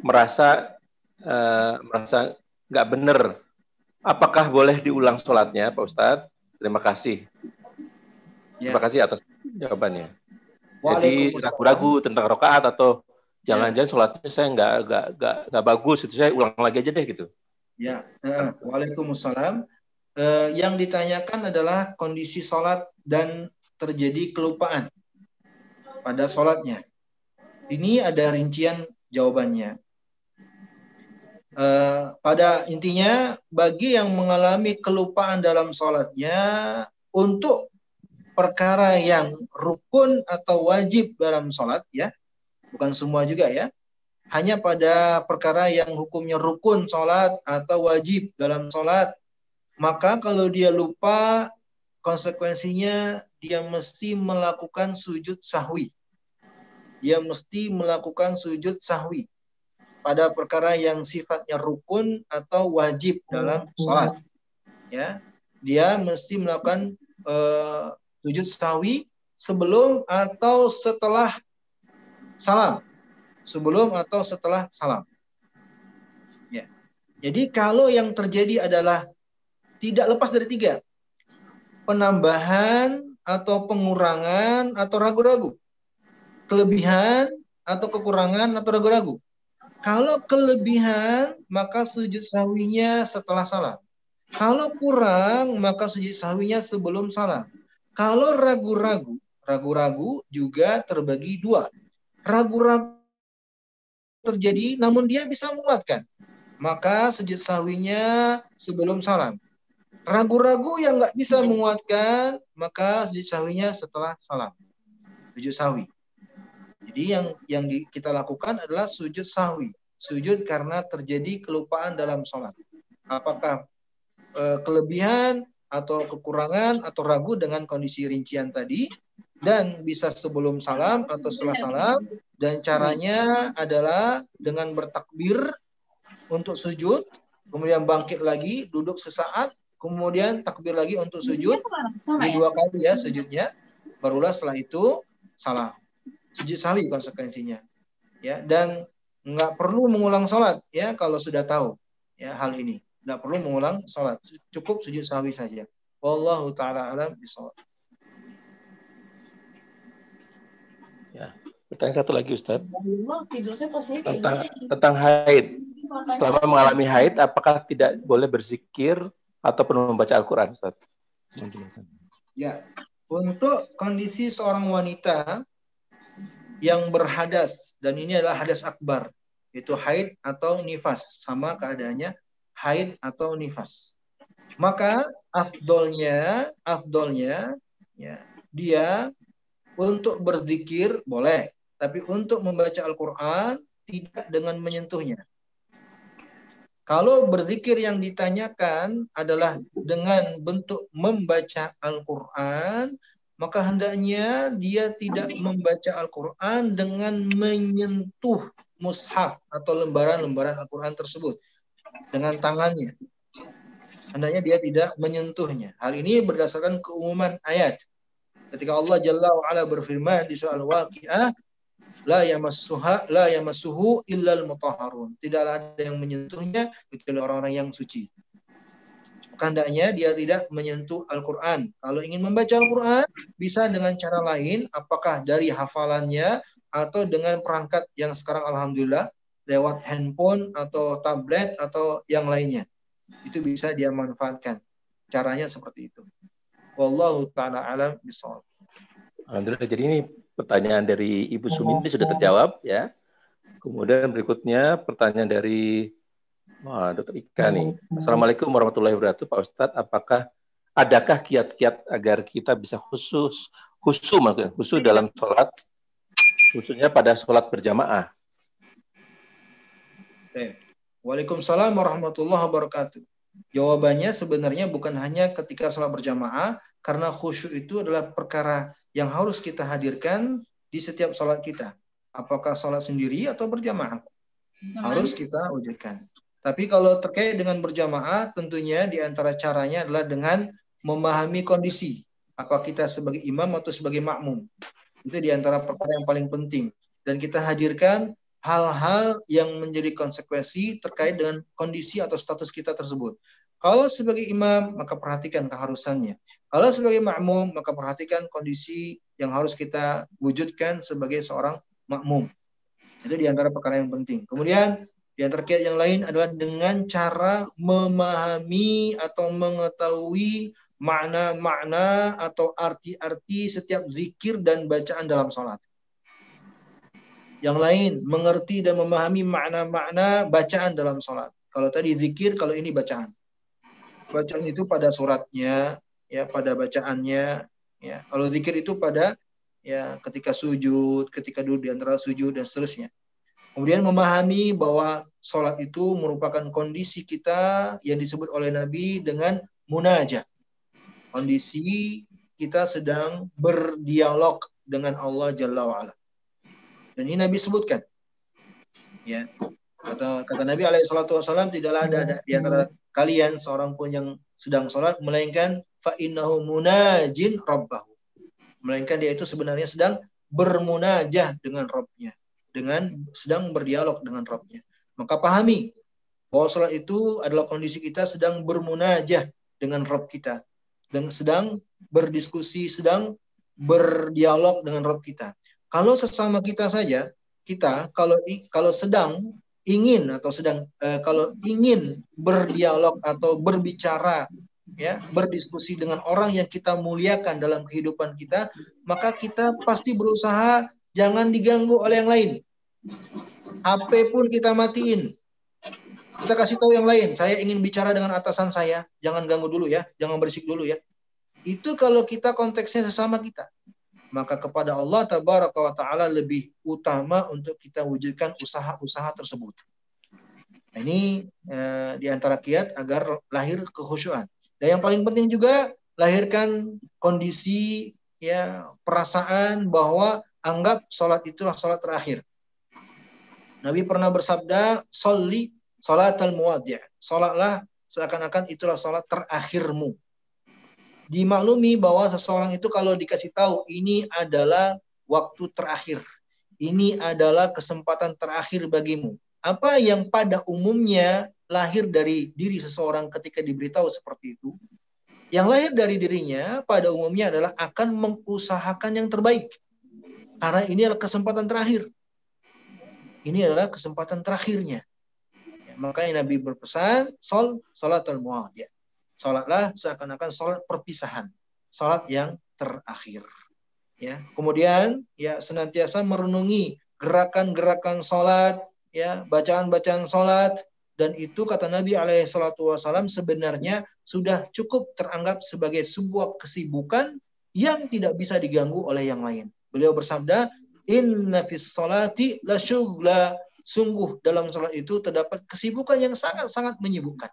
merasa uh, merasa nggak benar Apakah boleh diulang sholatnya, Pak Ustadz? Terima kasih. Ya. Terima kasih atas jawabannya. Jadi ragu-ragu tentang rokaat atau jangan-jangan sholatnya saya nggak nggak nggak nggak bagus itu saya ulang lagi aja deh gitu. Ya, eh, Waalaikumsalam. Eh, yang ditanyakan adalah kondisi sholat dan terjadi kelupaan pada sholatnya. Ini ada rincian jawabannya. Eh, pada intinya, bagi yang mengalami kelupaan dalam sholatnya, untuk perkara yang rukun atau wajib dalam sholat, ya, bukan semua juga ya, hanya pada perkara yang hukumnya rukun sholat atau wajib dalam sholat, maka kalau dia lupa, konsekuensinya dia mesti melakukan sujud sahwi. Dia mesti melakukan sujud sahwi pada perkara yang sifatnya rukun atau wajib dalam sholat. Ya, dia mesti melakukan eh, sujud sahwi sebelum atau setelah salam sebelum atau setelah salam. Ya. Jadi kalau yang terjadi adalah tidak lepas dari tiga. Penambahan atau pengurangan atau ragu-ragu. Kelebihan atau kekurangan atau ragu-ragu. Kalau kelebihan maka sujud sahwinya setelah salam. Kalau kurang maka sujud sahwinya sebelum salam. Kalau ragu-ragu, ragu-ragu juga terbagi dua. Ragu-ragu terjadi namun dia bisa menguatkan. Maka sujud sahwinya sebelum salam. Ragu-ragu yang nggak bisa menguatkan, maka sujud sahwinya setelah salam. Sujud sahwi. Jadi yang yang di- kita lakukan adalah sujud sahwi. Sujud karena terjadi kelupaan dalam sholat. Apakah eh, kelebihan atau kekurangan atau ragu dengan kondisi rincian tadi dan bisa sebelum salam atau setelah salam dan caranya adalah dengan bertakbir untuk sujud kemudian bangkit lagi duduk sesaat kemudian takbir lagi untuk sujud. ini dua kali ya sujudnya. Barulah setelah itu salam sujud sahwi konsekuensinya. Ya dan nggak perlu mengulang sholat ya kalau sudah tahu ya hal ini. Nggak perlu mengulang sholat. Cukup sujud sahwi saja. Wallahu taala alam bisawab. Pertanyaan satu lagi Ustadz Tidur saya posisi kayak tentang tentang haid. selama mengalami haid apakah tidak boleh berzikir ataupun membaca Al-Qur'an Ustaz? Ya. Untuk kondisi seorang wanita yang berhadas dan ini adalah hadas akbar, itu haid atau nifas, sama keadaannya haid atau nifas. Maka afdolnya, afdolnya ya, dia untuk berzikir boleh, tapi untuk membaca Al-Qur'an tidak dengan menyentuhnya. Kalau berzikir yang ditanyakan adalah dengan bentuk membaca Al-Quran, maka hendaknya dia tidak membaca Al-Quran dengan menyentuh mushaf atau lembaran-lembaran Al-Quran tersebut dengan tangannya. Hendaknya dia tidak menyentuhnya. Hal ini berdasarkan keumuman ayat. Ketika Allah Jalla wa'ala berfirman di surah Al-Waqi'ah, la yamassuha la yamassuhu illal mutahharun. Tidaklah ada yang menyentuhnya kecuali orang-orang yang suci. Hendaknya dia tidak menyentuh Al-Quran. Kalau ingin membaca Al-Quran, bisa dengan cara lain, apakah dari hafalannya atau dengan perangkat yang sekarang Alhamdulillah, lewat handphone atau tablet atau yang lainnya. Itu bisa dia manfaatkan. Caranya seperti itu. Wallahu ta'ala alam bisawab. Alhamdulillah. Jadi ini pertanyaan dari Ibu Suminti sudah terjawab ya. Kemudian berikutnya pertanyaan dari Wah, Dokter Ika nih. Assalamualaikum warahmatullahi wabarakatuh, Pak Ustadz. Apakah adakah kiat-kiat agar kita bisa khusus khusus maksudnya khusus dalam sholat, khususnya pada sholat berjamaah? Waalaikumsalam warahmatullahi wabarakatuh. Jawabannya sebenarnya bukan hanya ketika sholat berjamaah, karena khusyuk itu adalah perkara yang harus kita hadirkan di setiap sholat kita. Apakah sholat sendiri atau berjamaah? Harus kita wujudkan. Tapi kalau terkait dengan berjamaah, tentunya di antara caranya adalah dengan memahami kondisi. Apa kita sebagai imam atau sebagai makmum. Itu di antara perkara yang paling penting. Dan kita hadirkan hal-hal yang menjadi konsekuensi terkait dengan kondisi atau status kita tersebut. Kalau sebagai imam, maka perhatikan keharusannya. Kalau sebagai makmum, maka perhatikan kondisi yang harus kita wujudkan sebagai seorang makmum. Itu di antara perkara yang penting. Kemudian, yang terkait yang lain adalah dengan cara memahami atau mengetahui makna-makna atau arti-arti setiap zikir dan bacaan dalam sholat. Yang lain, mengerti dan memahami makna-makna bacaan dalam sholat. Kalau tadi zikir, kalau ini bacaan bacaan itu pada suratnya, ya pada bacaannya, ya. Kalau zikir itu pada ya ketika sujud, ketika duduk di antara sujud dan seterusnya. Kemudian memahami bahwa sholat itu merupakan kondisi kita yang disebut oleh Nabi dengan munajat. Kondisi kita sedang berdialog dengan Allah Jalla wa'ala. Dan ini Nabi sebutkan. Ya. Kata, kata Nabi alaihi tidaklah ada di antara kalian seorang pun yang sedang sholat melainkan fa innahu munajin rabbahu melainkan dia itu sebenarnya sedang bermunajah dengan Rabbnya dengan sedang berdialog dengan Rabbnya maka pahami bahwa sholat itu adalah kondisi kita sedang bermunajah dengan Rabb kita. Dan sedang berdiskusi sedang berdialog dengan Rabb kita. Kalau sesama kita saja kita kalau kalau sedang ingin atau sedang uh, kalau ingin berdialog atau berbicara ya berdiskusi dengan orang yang kita muliakan dalam kehidupan kita maka kita pasti berusaha jangan diganggu oleh yang lain. HP pun kita matiin. Kita kasih tahu yang lain. Saya ingin bicara dengan atasan saya. Jangan ganggu dulu ya. Jangan berisik dulu ya. Itu kalau kita konteksnya sesama kita. Maka kepada Allah tabaraka wa taala lebih utama untuk kita wujudkan usaha-usaha tersebut. Nah, ini eh, di antara kiat agar lahir kekhusyuan. Dan yang paling penting juga lahirkan kondisi ya perasaan bahwa anggap sholat itulah sholat terakhir. Nabi pernah bersabda, "Sholli al muwaddi'." Sholatlah seakan-akan itulah sholat terakhirmu dimaklumi bahwa seseorang itu kalau dikasih tahu ini adalah waktu terakhir. Ini adalah kesempatan terakhir bagimu. Apa yang pada umumnya lahir dari diri seseorang ketika diberitahu seperti itu, yang lahir dari dirinya pada umumnya adalah akan mengusahakan yang terbaik. Karena ini adalah kesempatan terakhir. Ini adalah kesempatan terakhirnya. Ya, makanya Nabi berpesan, sol salatul muadiyah. Salatlah seakan-akan salat perpisahan, salat yang terakhir. Ya, kemudian ya senantiasa merenungi gerakan-gerakan salat, ya bacaan-bacaan salat dan itu kata Nabi alaihi wasallam sebenarnya sudah cukup teranggap sebagai sebuah kesibukan yang tidak bisa diganggu oleh yang lain. Beliau bersabda, "Inna fis salati la syughla." Sungguh dalam salat itu terdapat kesibukan yang sangat-sangat menyibukkan.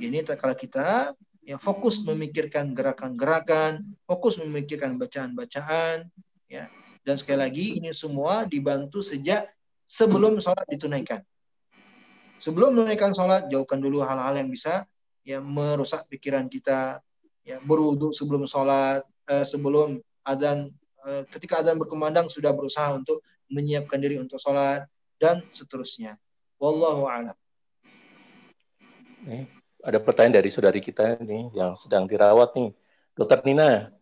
Ini kalau kita ya fokus memikirkan gerakan-gerakan, fokus memikirkan bacaan-bacaan, ya. Dan sekali lagi ini semua dibantu sejak sebelum sholat ditunaikan. Sebelum menunaikan sholat, jauhkan dulu hal-hal yang bisa ya merusak pikiran kita, ya berwudhu sebelum sholat, eh, sebelum adzan, ketika adzan berkumandang sudah berusaha untuk menyiapkan diri untuk sholat dan seterusnya. Wallahu a'lam. ada pertanyaan dari saudari kita nih yang sedang dirawat nih, Dokter Nina.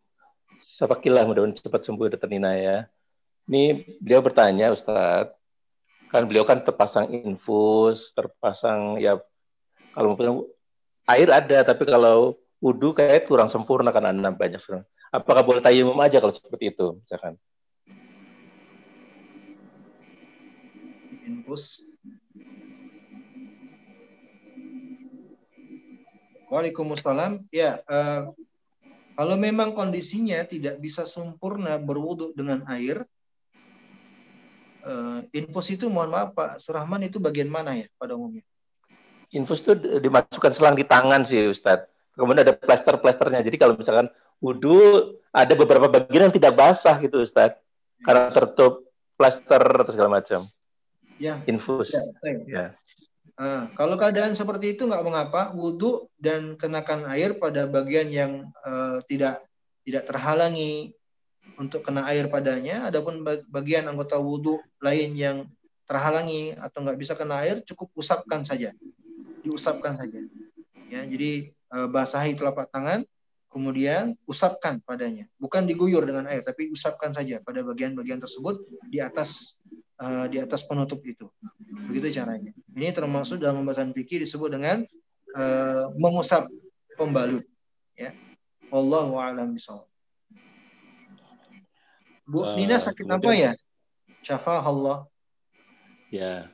Sapakilah mudah-mudahan cepat sembuh Dokter Nina ya. Ini beliau bertanya Ustadz, kan beliau kan terpasang infus, terpasang ya kalau air ada, tapi kalau wudhu kayak kurang sempurna karena ada banyak Apakah boleh tayamum aja kalau seperti itu, misalkan? infus. Waalaikumsalam. Ya, uh, kalau memang kondisinya tidak bisa sempurna berwudhu dengan air, uh, infus itu mohon maaf Pak Surahman itu bagian mana ya pada umumnya? Infus itu dimasukkan selang di tangan sih Ustadz. Kemudian ada plester-plesternya. Jadi kalau misalkan wudhu ada beberapa bagian yang tidak basah gitu Ustadz. Karena tertutup plester atau segala macam. Ya. Infus. Ya. ya. Uh, kalau keadaan seperti itu nggak mengapa, wudhu dan kenakan air pada bagian yang uh, tidak tidak terhalangi untuk kena air padanya. Adapun bagian anggota wudhu lain yang terhalangi atau nggak bisa kena air, cukup usapkan saja, diusapkan saja. Ya, jadi uh, basahi telapak tangan, kemudian usapkan padanya, bukan diguyur dengan air, tapi usapkan saja pada bagian-bagian tersebut di atas uh, di atas penutup itu. Begitu caranya. Ini termasuk dalam pembahasan fikih disebut dengan uh, mengusap pembalut. Ya. Allahu a'lam bishawab. Bu uh, Nina sakit kemudian, apa ya? Syafa Allah. Ya.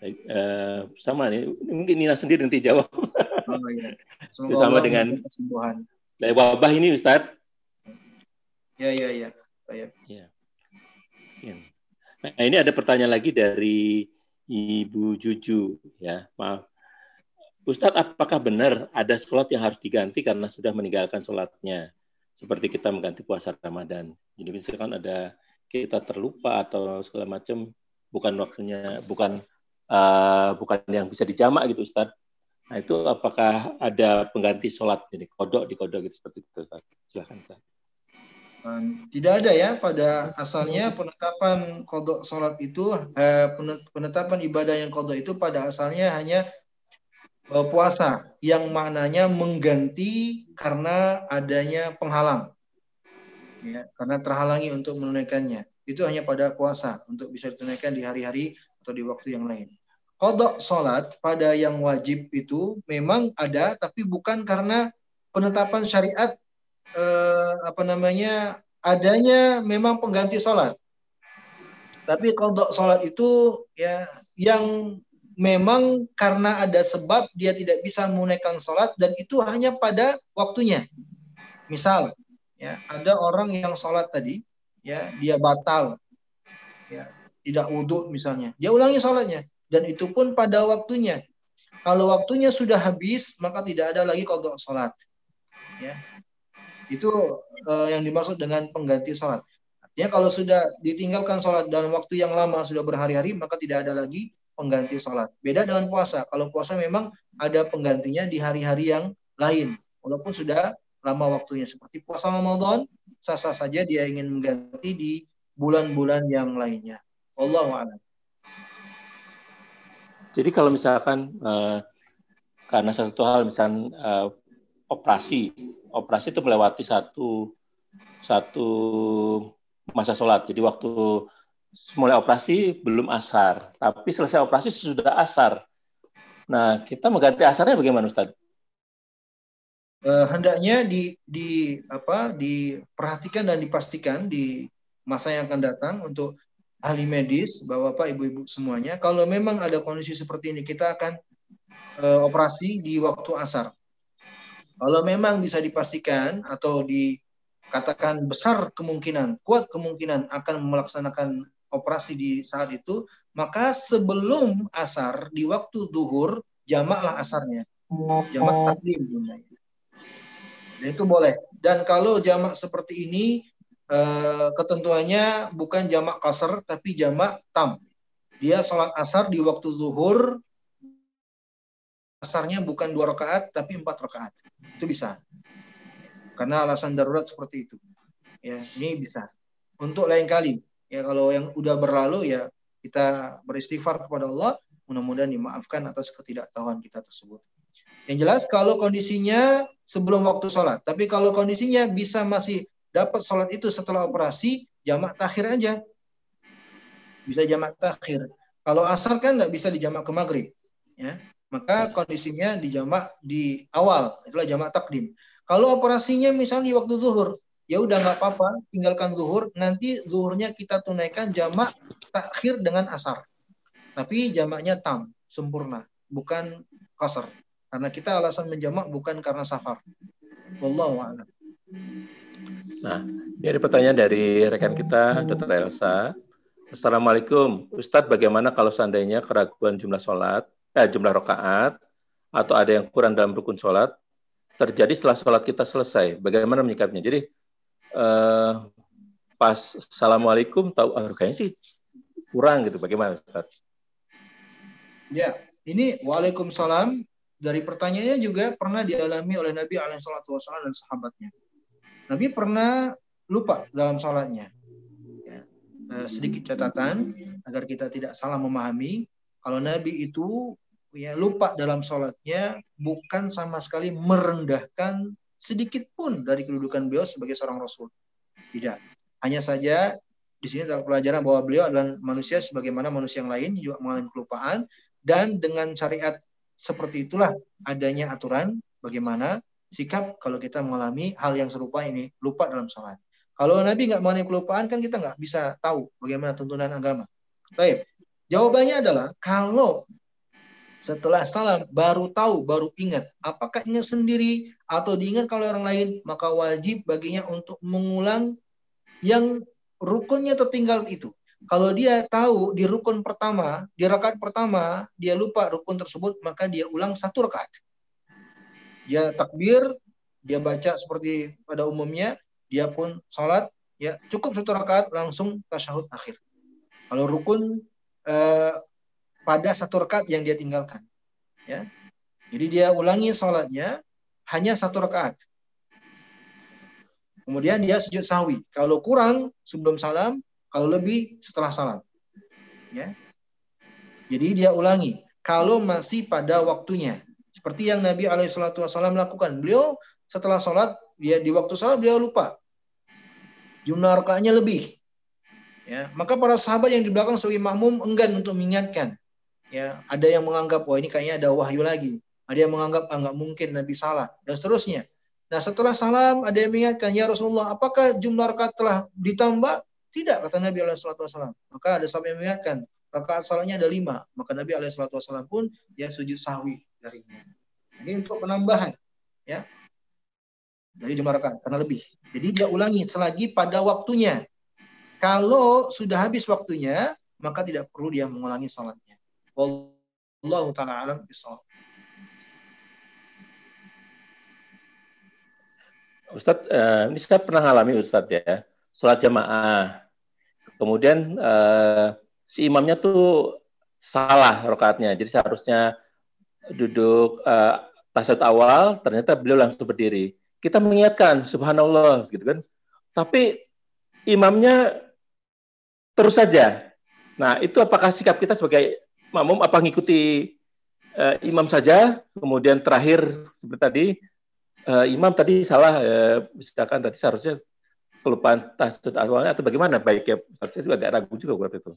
Uh, sama nih, mungkin Nina sendiri nanti jawab. Oh, iya. sama dengan kesembuhan. Dari wabah ini Ustaz. Ya, ya, ya. Ya. ya. ya. Nah, ini ada pertanyaan lagi dari Ibu Juju ya. Maaf. Ustadz, apakah benar ada sholat yang harus diganti karena sudah meninggalkan sholatnya? Seperti kita mengganti puasa Ramadan. Jadi misalkan ada kita terlupa atau segala macam, bukan waktunya, bukan uh, bukan yang bisa dijamak gitu Ustadz. Nah itu apakah ada pengganti sholat, jadi kodok di kodok gitu seperti itu? Silahkan Ustadz. Tidak ada ya pada asalnya penetapan kodok sholat itu eh, penetapan ibadah yang kodok itu pada asalnya hanya eh, puasa yang maknanya mengganti karena adanya penghalang ya, karena terhalangi untuk menunaikannya itu hanya pada puasa untuk bisa ditunaikan di hari-hari atau di waktu yang lain kodok sholat pada yang wajib itu memang ada tapi bukan karena penetapan syariat eh, apa namanya adanya memang pengganti sholat. Tapi kodok sholat itu ya yang memang karena ada sebab dia tidak bisa menunaikan sholat dan itu hanya pada waktunya. Misal, ya ada orang yang sholat tadi, ya dia batal, ya tidak wudhu misalnya, dia ulangi sholatnya dan itu pun pada waktunya. Kalau waktunya sudah habis, maka tidak ada lagi kodok sholat. Ya, itu uh, yang dimaksud dengan pengganti sholat. Artinya kalau sudah ditinggalkan sholat dalam waktu yang lama, sudah berhari-hari, maka tidak ada lagi pengganti sholat. Beda dengan puasa. Kalau puasa memang ada penggantinya di hari-hari yang lain. Walaupun sudah lama waktunya. Seperti puasa Ramadan, sah-sah saja dia ingin mengganti di bulan-bulan yang lainnya. Allah a'lam. Jadi kalau misalkan uh, karena satu hal misalkan uh, operasi operasi itu melewati satu satu masa sholat. Jadi waktu mulai operasi belum asar, tapi selesai operasi sudah asar. Nah, kita mengganti asarnya bagaimana Ustaz? Uh, hendaknya di di apa diperhatikan dan dipastikan di masa yang akan datang untuk ahli medis, bapak-bapak, ibu-ibu semuanya. Kalau memang ada kondisi seperti ini, kita akan uh, operasi di waktu asar. Kalau memang bisa dipastikan atau dikatakan besar kemungkinan, kuat kemungkinan akan melaksanakan operasi di saat itu, maka sebelum asar di waktu duhur jamaklah asarnya. Jamak takdim Dan itu boleh. Dan kalau jamak seperti ini eh, ketentuannya bukan jamak kasar tapi jamak tam. Dia sholat asar di waktu zuhur. Asarnya bukan dua rakaat tapi empat rakaat. Itu bisa. Karena alasan darurat seperti itu. Ya ini bisa. Untuk lain kali. Ya kalau yang udah berlalu ya kita beristighfar kepada Allah. Mudah-mudahan dimaafkan atas ketidaktahuan kita tersebut. Yang jelas kalau kondisinya sebelum waktu sholat tapi kalau kondisinya bisa masih dapat sholat itu setelah operasi jamak takhir aja. Bisa jamak takhir. Kalau asar kan nggak bisa dijamak ke maghrib ya. Maka kondisinya dijamak di awal itulah jamak takdim. Kalau operasinya misalnya di waktu zuhur ya udah nggak apa-apa tinggalkan zuhur nanti zuhurnya kita tunaikan jamak takhir dengan asar. Tapi jamaknya tam sempurna bukan kasar karena kita alasan menjamak bukan karena safar. Wallahu a'lam Nah, ini ada pertanyaan dari rekan kita, Dr. Elsa. Assalamualaikum, Ustadz bagaimana kalau seandainya keraguan jumlah sholat eh, jumlah rakaat atau ada yang kurang dalam rukun sholat terjadi setelah sholat kita selesai. Bagaimana menyikapinya? Jadi eh, pas assalamualaikum tahu ah, kayaknya sih kurang gitu. Bagaimana Ustaz? Ya, ini waalaikumsalam dari pertanyaannya juga pernah dialami oleh Nabi Alaihissalam dan sahabatnya. Nabi pernah lupa dalam sholatnya. Ya. Eh, sedikit catatan agar kita tidak salah memahami. Kalau Nabi itu ya lupa dalam sholatnya bukan sama sekali merendahkan sedikit pun dari kedudukan beliau sebagai seorang rasul. Tidak. Hanya saja di sini dalam pelajaran bahwa beliau adalah manusia sebagaimana manusia yang lain juga mengalami kelupaan dan dengan syariat seperti itulah adanya aturan bagaimana sikap kalau kita mengalami hal yang serupa ini lupa dalam sholat. Kalau Nabi nggak mengalami kelupaan kan kita nggak bisa tahu bagaimana tuntunan agama. Baik. Jawabannya adalah kalau setelah salam baru tahu, baru ingat. Apakah ingat sendiri atau diingat kalau orang lain, maka wajib baginya untuk mengulang yang rukunnya tertinggal itu. Kalau dia tahu di rukun pertama, di rakaat pertama, dia lupa rukun tersebut, maka dia ulang satu rakaat. Dia takbir, dia baca seperti pada umumnya, dia pun sholat, ya cukup satu rakaat langsung tasyahud akhir. Kalau rukun eh, pada satu rakaat yang dia tinggalkan. Ya. Jadi dia ulangi sholatnya hanya satu rakaat. Kemudian dia sujud sahwi. Kalau kurang sebelum salam, kalau lebih setelah salam. Ya. Jadi dia ulangi. Kalau masih pada waktunya. Seperti yang Nabi Alaihissalam lakukan. Beliau setelah sholat, dia di waktu sholat dia lupa. Jumlah rakaatnya lebih. Ya, maka para sahabat yang di belakang sebagai makmum enggan untuk mengingatkan ya ada yang menganggap wah ini kayaknya ada wahyu lagi ada yang menganggap ah, nggak mungkin Nabi salah dan seterusnya nah setelah salam ada yang mengingatkan ya Rasulullah apakah jumlah rakaat telah ditambah tidak kata Nabi Alaihissalam maka ada sahabat yang mengingatkan rakaat salatnya ada lima. Maka Nabi Alaihissalam pun dia sujud sahwi darinya. Ini untuk penambahan ya. Dari jumlah rakaat karena lebih. Jadi dia ulangi selagi pada waktunya. Kalau sudah habis waktunya maka tidak perlu dia mengulangi salatnya. Wallahu taala alam bisawab. Ustadz, uh, ini saya pernah ngalami Ustadz ya, sholat jamaah. Kemudian uh, si imamnya tuh salah rokaatnya, jadi seharusnya duduk uh, tasawuf awal, ternyata beliau langsung berdiri. Kita mengingatkan, subhanallah, gitu kan. Tapi imamnya terus saja. Nah, itu apakah sikap kita sebagai makmum apa ngikuti uh, imam saja, kemudian terakhir seperti tadi uh, imam tadi salah, uh, misalkan tadi seharusnya kelupaan tasud awalnya atau bagaimana baiknya? Saya juga agak ragu juga buat itu.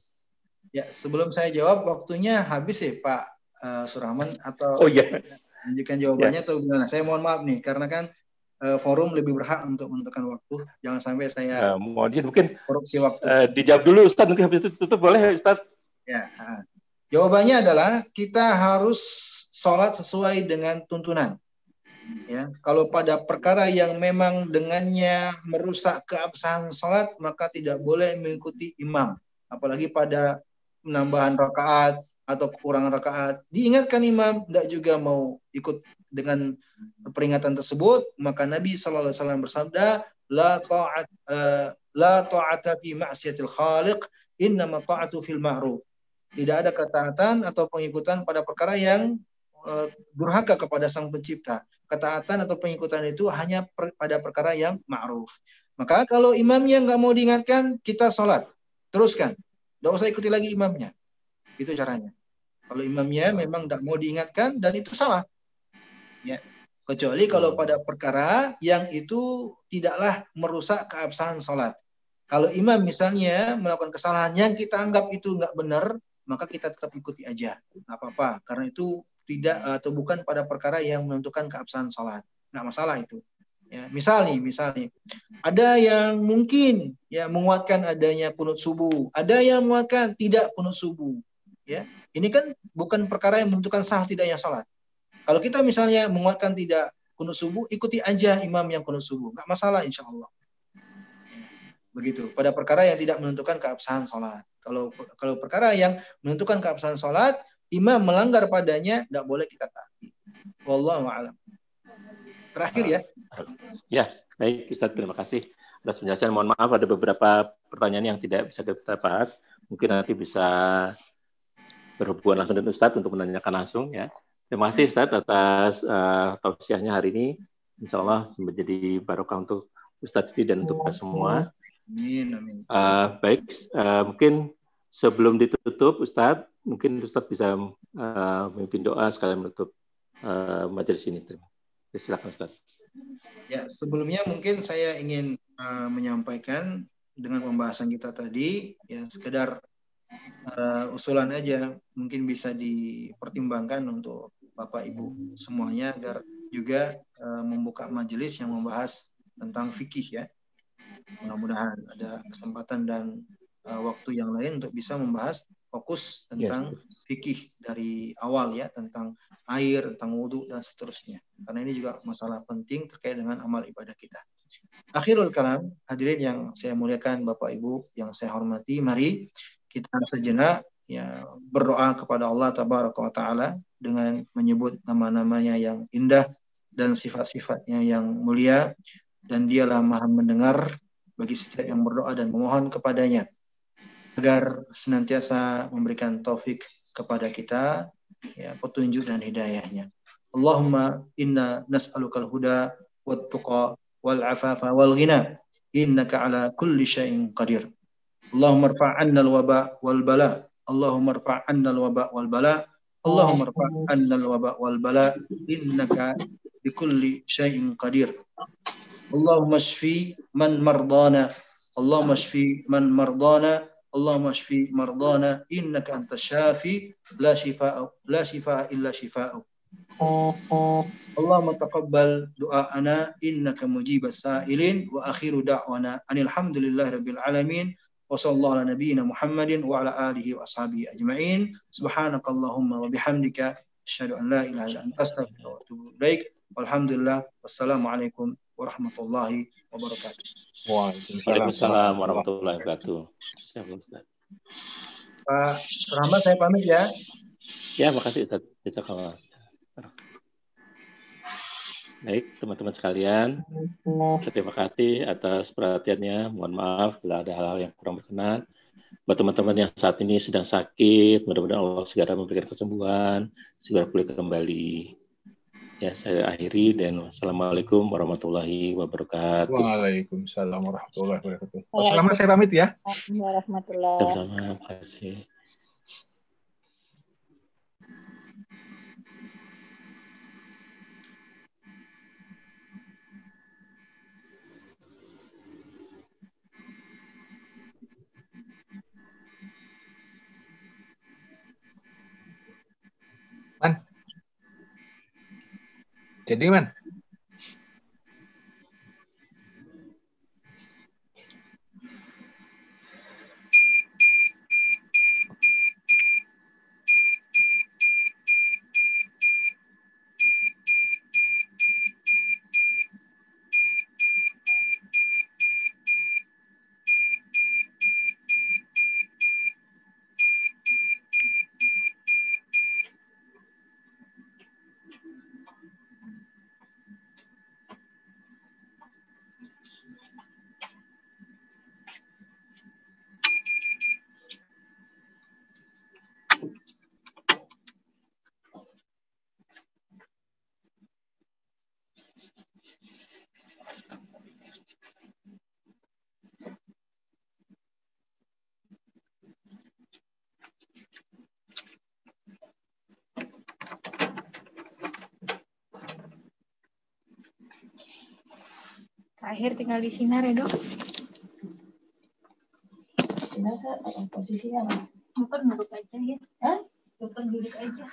Ya, sebelum saya jawab, waktunya habis ya Pak uh, Surahman atau Oh iya. lanjutkan jawabannya atau gimana? Saya mohon maaf nih karena kan uh, forum lebih berhak untuk menentukan waktu. Jangan sampai saya Uh, mohon mungkin korupsi waktu. uh, dijawab dulu Ustaz nanti habis itu tutup boleh Ustaz? Ya, jawabannya adalah kita harus sholat sesuai dengan tuntunan. Ya, kalau pada perkara yang memang dengannya merusak keabsahan sholat, maka tidak boleh mengikuti imam. Apalagi pada penambahan rakaat atau kekurangan rakaat. Diingatkan imam, tidak juga mau ikut dengan peringatan tersebut, maka Nabi Wasallam bersabda, la ta'at uh, la ta'ata fi ma'siyatil khaliq, innama ta'atu fil ma'ruf. Tidak ada ketaatan atau pengikutan pada perkara yang uh, kepada sang pencipta. Ketaatan atau pengikutan itu hanya per, pada perkara yang ma'ruf. Maka kalau imamnya nggak mau diingatkan, kita sholat. Teruskan. Tidak usah ikuti lagi imamnya. Itu caranya. Kalau imamnya memang tidak mau diingatkan dan itu salah. Ya. Kecuali kalau pada perkara yang itu tidaklah merusak keabsahan sholat. Kalau imam misalnya melakukan kesalahan yang kita anggap itu nggak benar, maka kita tetap ikuti aja. Nggak apa-apa. Karena itu tidak atau bukan pada perkara yang menentukan keabsahan sholat. Nggak masalah itu. Ya, misal nih, ada yang mungkin ya menguatkan adanya kunut subuh, ada yang menguatkan tidak kunut subuh. Ya, ini kan bukan perkara yang menentukan sah tidaknya sholat. Kalau kita misalnya menguatkan tidak kunut subuh, ikuti aja imam yang kunut subuh, nggak masalah insya Allah. Begitu. Pada perkara yang tidak menentukan keabsahan sholat. Kalau kalau perkara yang menentukan keabsahan sholat, imam melanggar padanya, tidak boleh kita taati. Wallahu a'lam. Terakhir ya. Ya, baik Ustaz, terima kasih atas penjelasan. Mohon maaf ada beberapa pertanyaan yang tidak bisa kita bahas. Mungkin nanti bisa berhubungan langsung dengan Ustadz untuk menanyakan langsung ya. Terima kasih Ustadz atas uh, tausiahnya hari ini. Insya Allah menjadi barokah untuk Ustadz Siti dan untuk kita semua. Amin, amin. Uh, baik, uh, mungkin sebelum ditutup Ustadz, mungkin Ustadz bisa uh, memimpin doa sekalian menutup uh, majelis ini. Terima Silakan Ustaz. Ya, sebelumnya mungkin saya ingin uh, menyampaikan dengan pembahasan kita tadi ya sekedar uh, usulan aja mungkin bisa dipertimbangkan untuk Bapak Ibu semuanya agar juga uh, membuka majelis yang membahas tentang fikih ya. Mudah-mudahan ada kesempatan dan uh, waktu yang lain untuk bisa membahas fokus tentang yes. fikih dari awal ya tentang air, tentang wudhu dan seterusnya. Karena ini juga masalah penting terkait dengan amal ibadah kita. Akhirul kalam, hadirin yang saya muliakan Bapak Ibu yang saya hormati, mari kita sejenak ya berdoa kepada Allah tabaraka taala dengan menyebut nama-namanya yang indah dan sifat-sifatnya yang mulia dan dialah maha mendengar bagi setiap yang berdoa dan memohon kepadanya agar senantiasa memberikan taufik kepada kita ya petunjuk dan hidayahnya. Allahumma inna nas'alukal huda wat tuqa wal afafa wal ghina innaka ala kulli syai'in qadir. Allahumma irfa' 'anna al waba wal bala. Allahumma irfa' 'anna al waba wal bala. Allahumma irfa' 'anna al waba wal bala innaka bikulli syai'in qadir. Allahumma shfi man mardana. Allahumma shfi man mardana. Allahumma shfi mardana innaka antas syafi la shifaa la shifaa illa shifaa'uk. Allahumma taqabbal du'aana innaka mujibas sa'ilin wa akhiru da'wana alhamdulillahi rabbil alamin wa sallallahu Muhammadin wa ala wa ashabihi ajma'in. Subhanakallahumma wa bihamdika la ilaha anta astaghfiruka wa atubu Wassalamualaikum warahmatullahi wabarakatuh. Waalaikumsalam warahmatullahi wabarakatuh. Pak saya pamit ya. Ya, makasih Ustaz. Jazakallah. Baik, teman-teman sekalian, terima kasih atas perhatiannya. Mohon maaf bila ada hal-hal yang kurang berkenan. Buat teman-teman yang saat ini sedang sakit, mudah-mudahan Allah segera memberikan kesembuhan, segera pulih kembali. Ya, saya akhiri dan wassalamualaikum warahmatullahi wabarakatuh. Waalaikumsalam warahmatullahi wabarakatuh. Wassalamualaikum saya pamit ya. Warahmatullahi. Sama-sama, terima kasih. Jadi man. Terakhir tinggal di sinar ya dok. Sinar posisinya apa? Dokter duduk aja ya. Hah? Dokter duduk aja.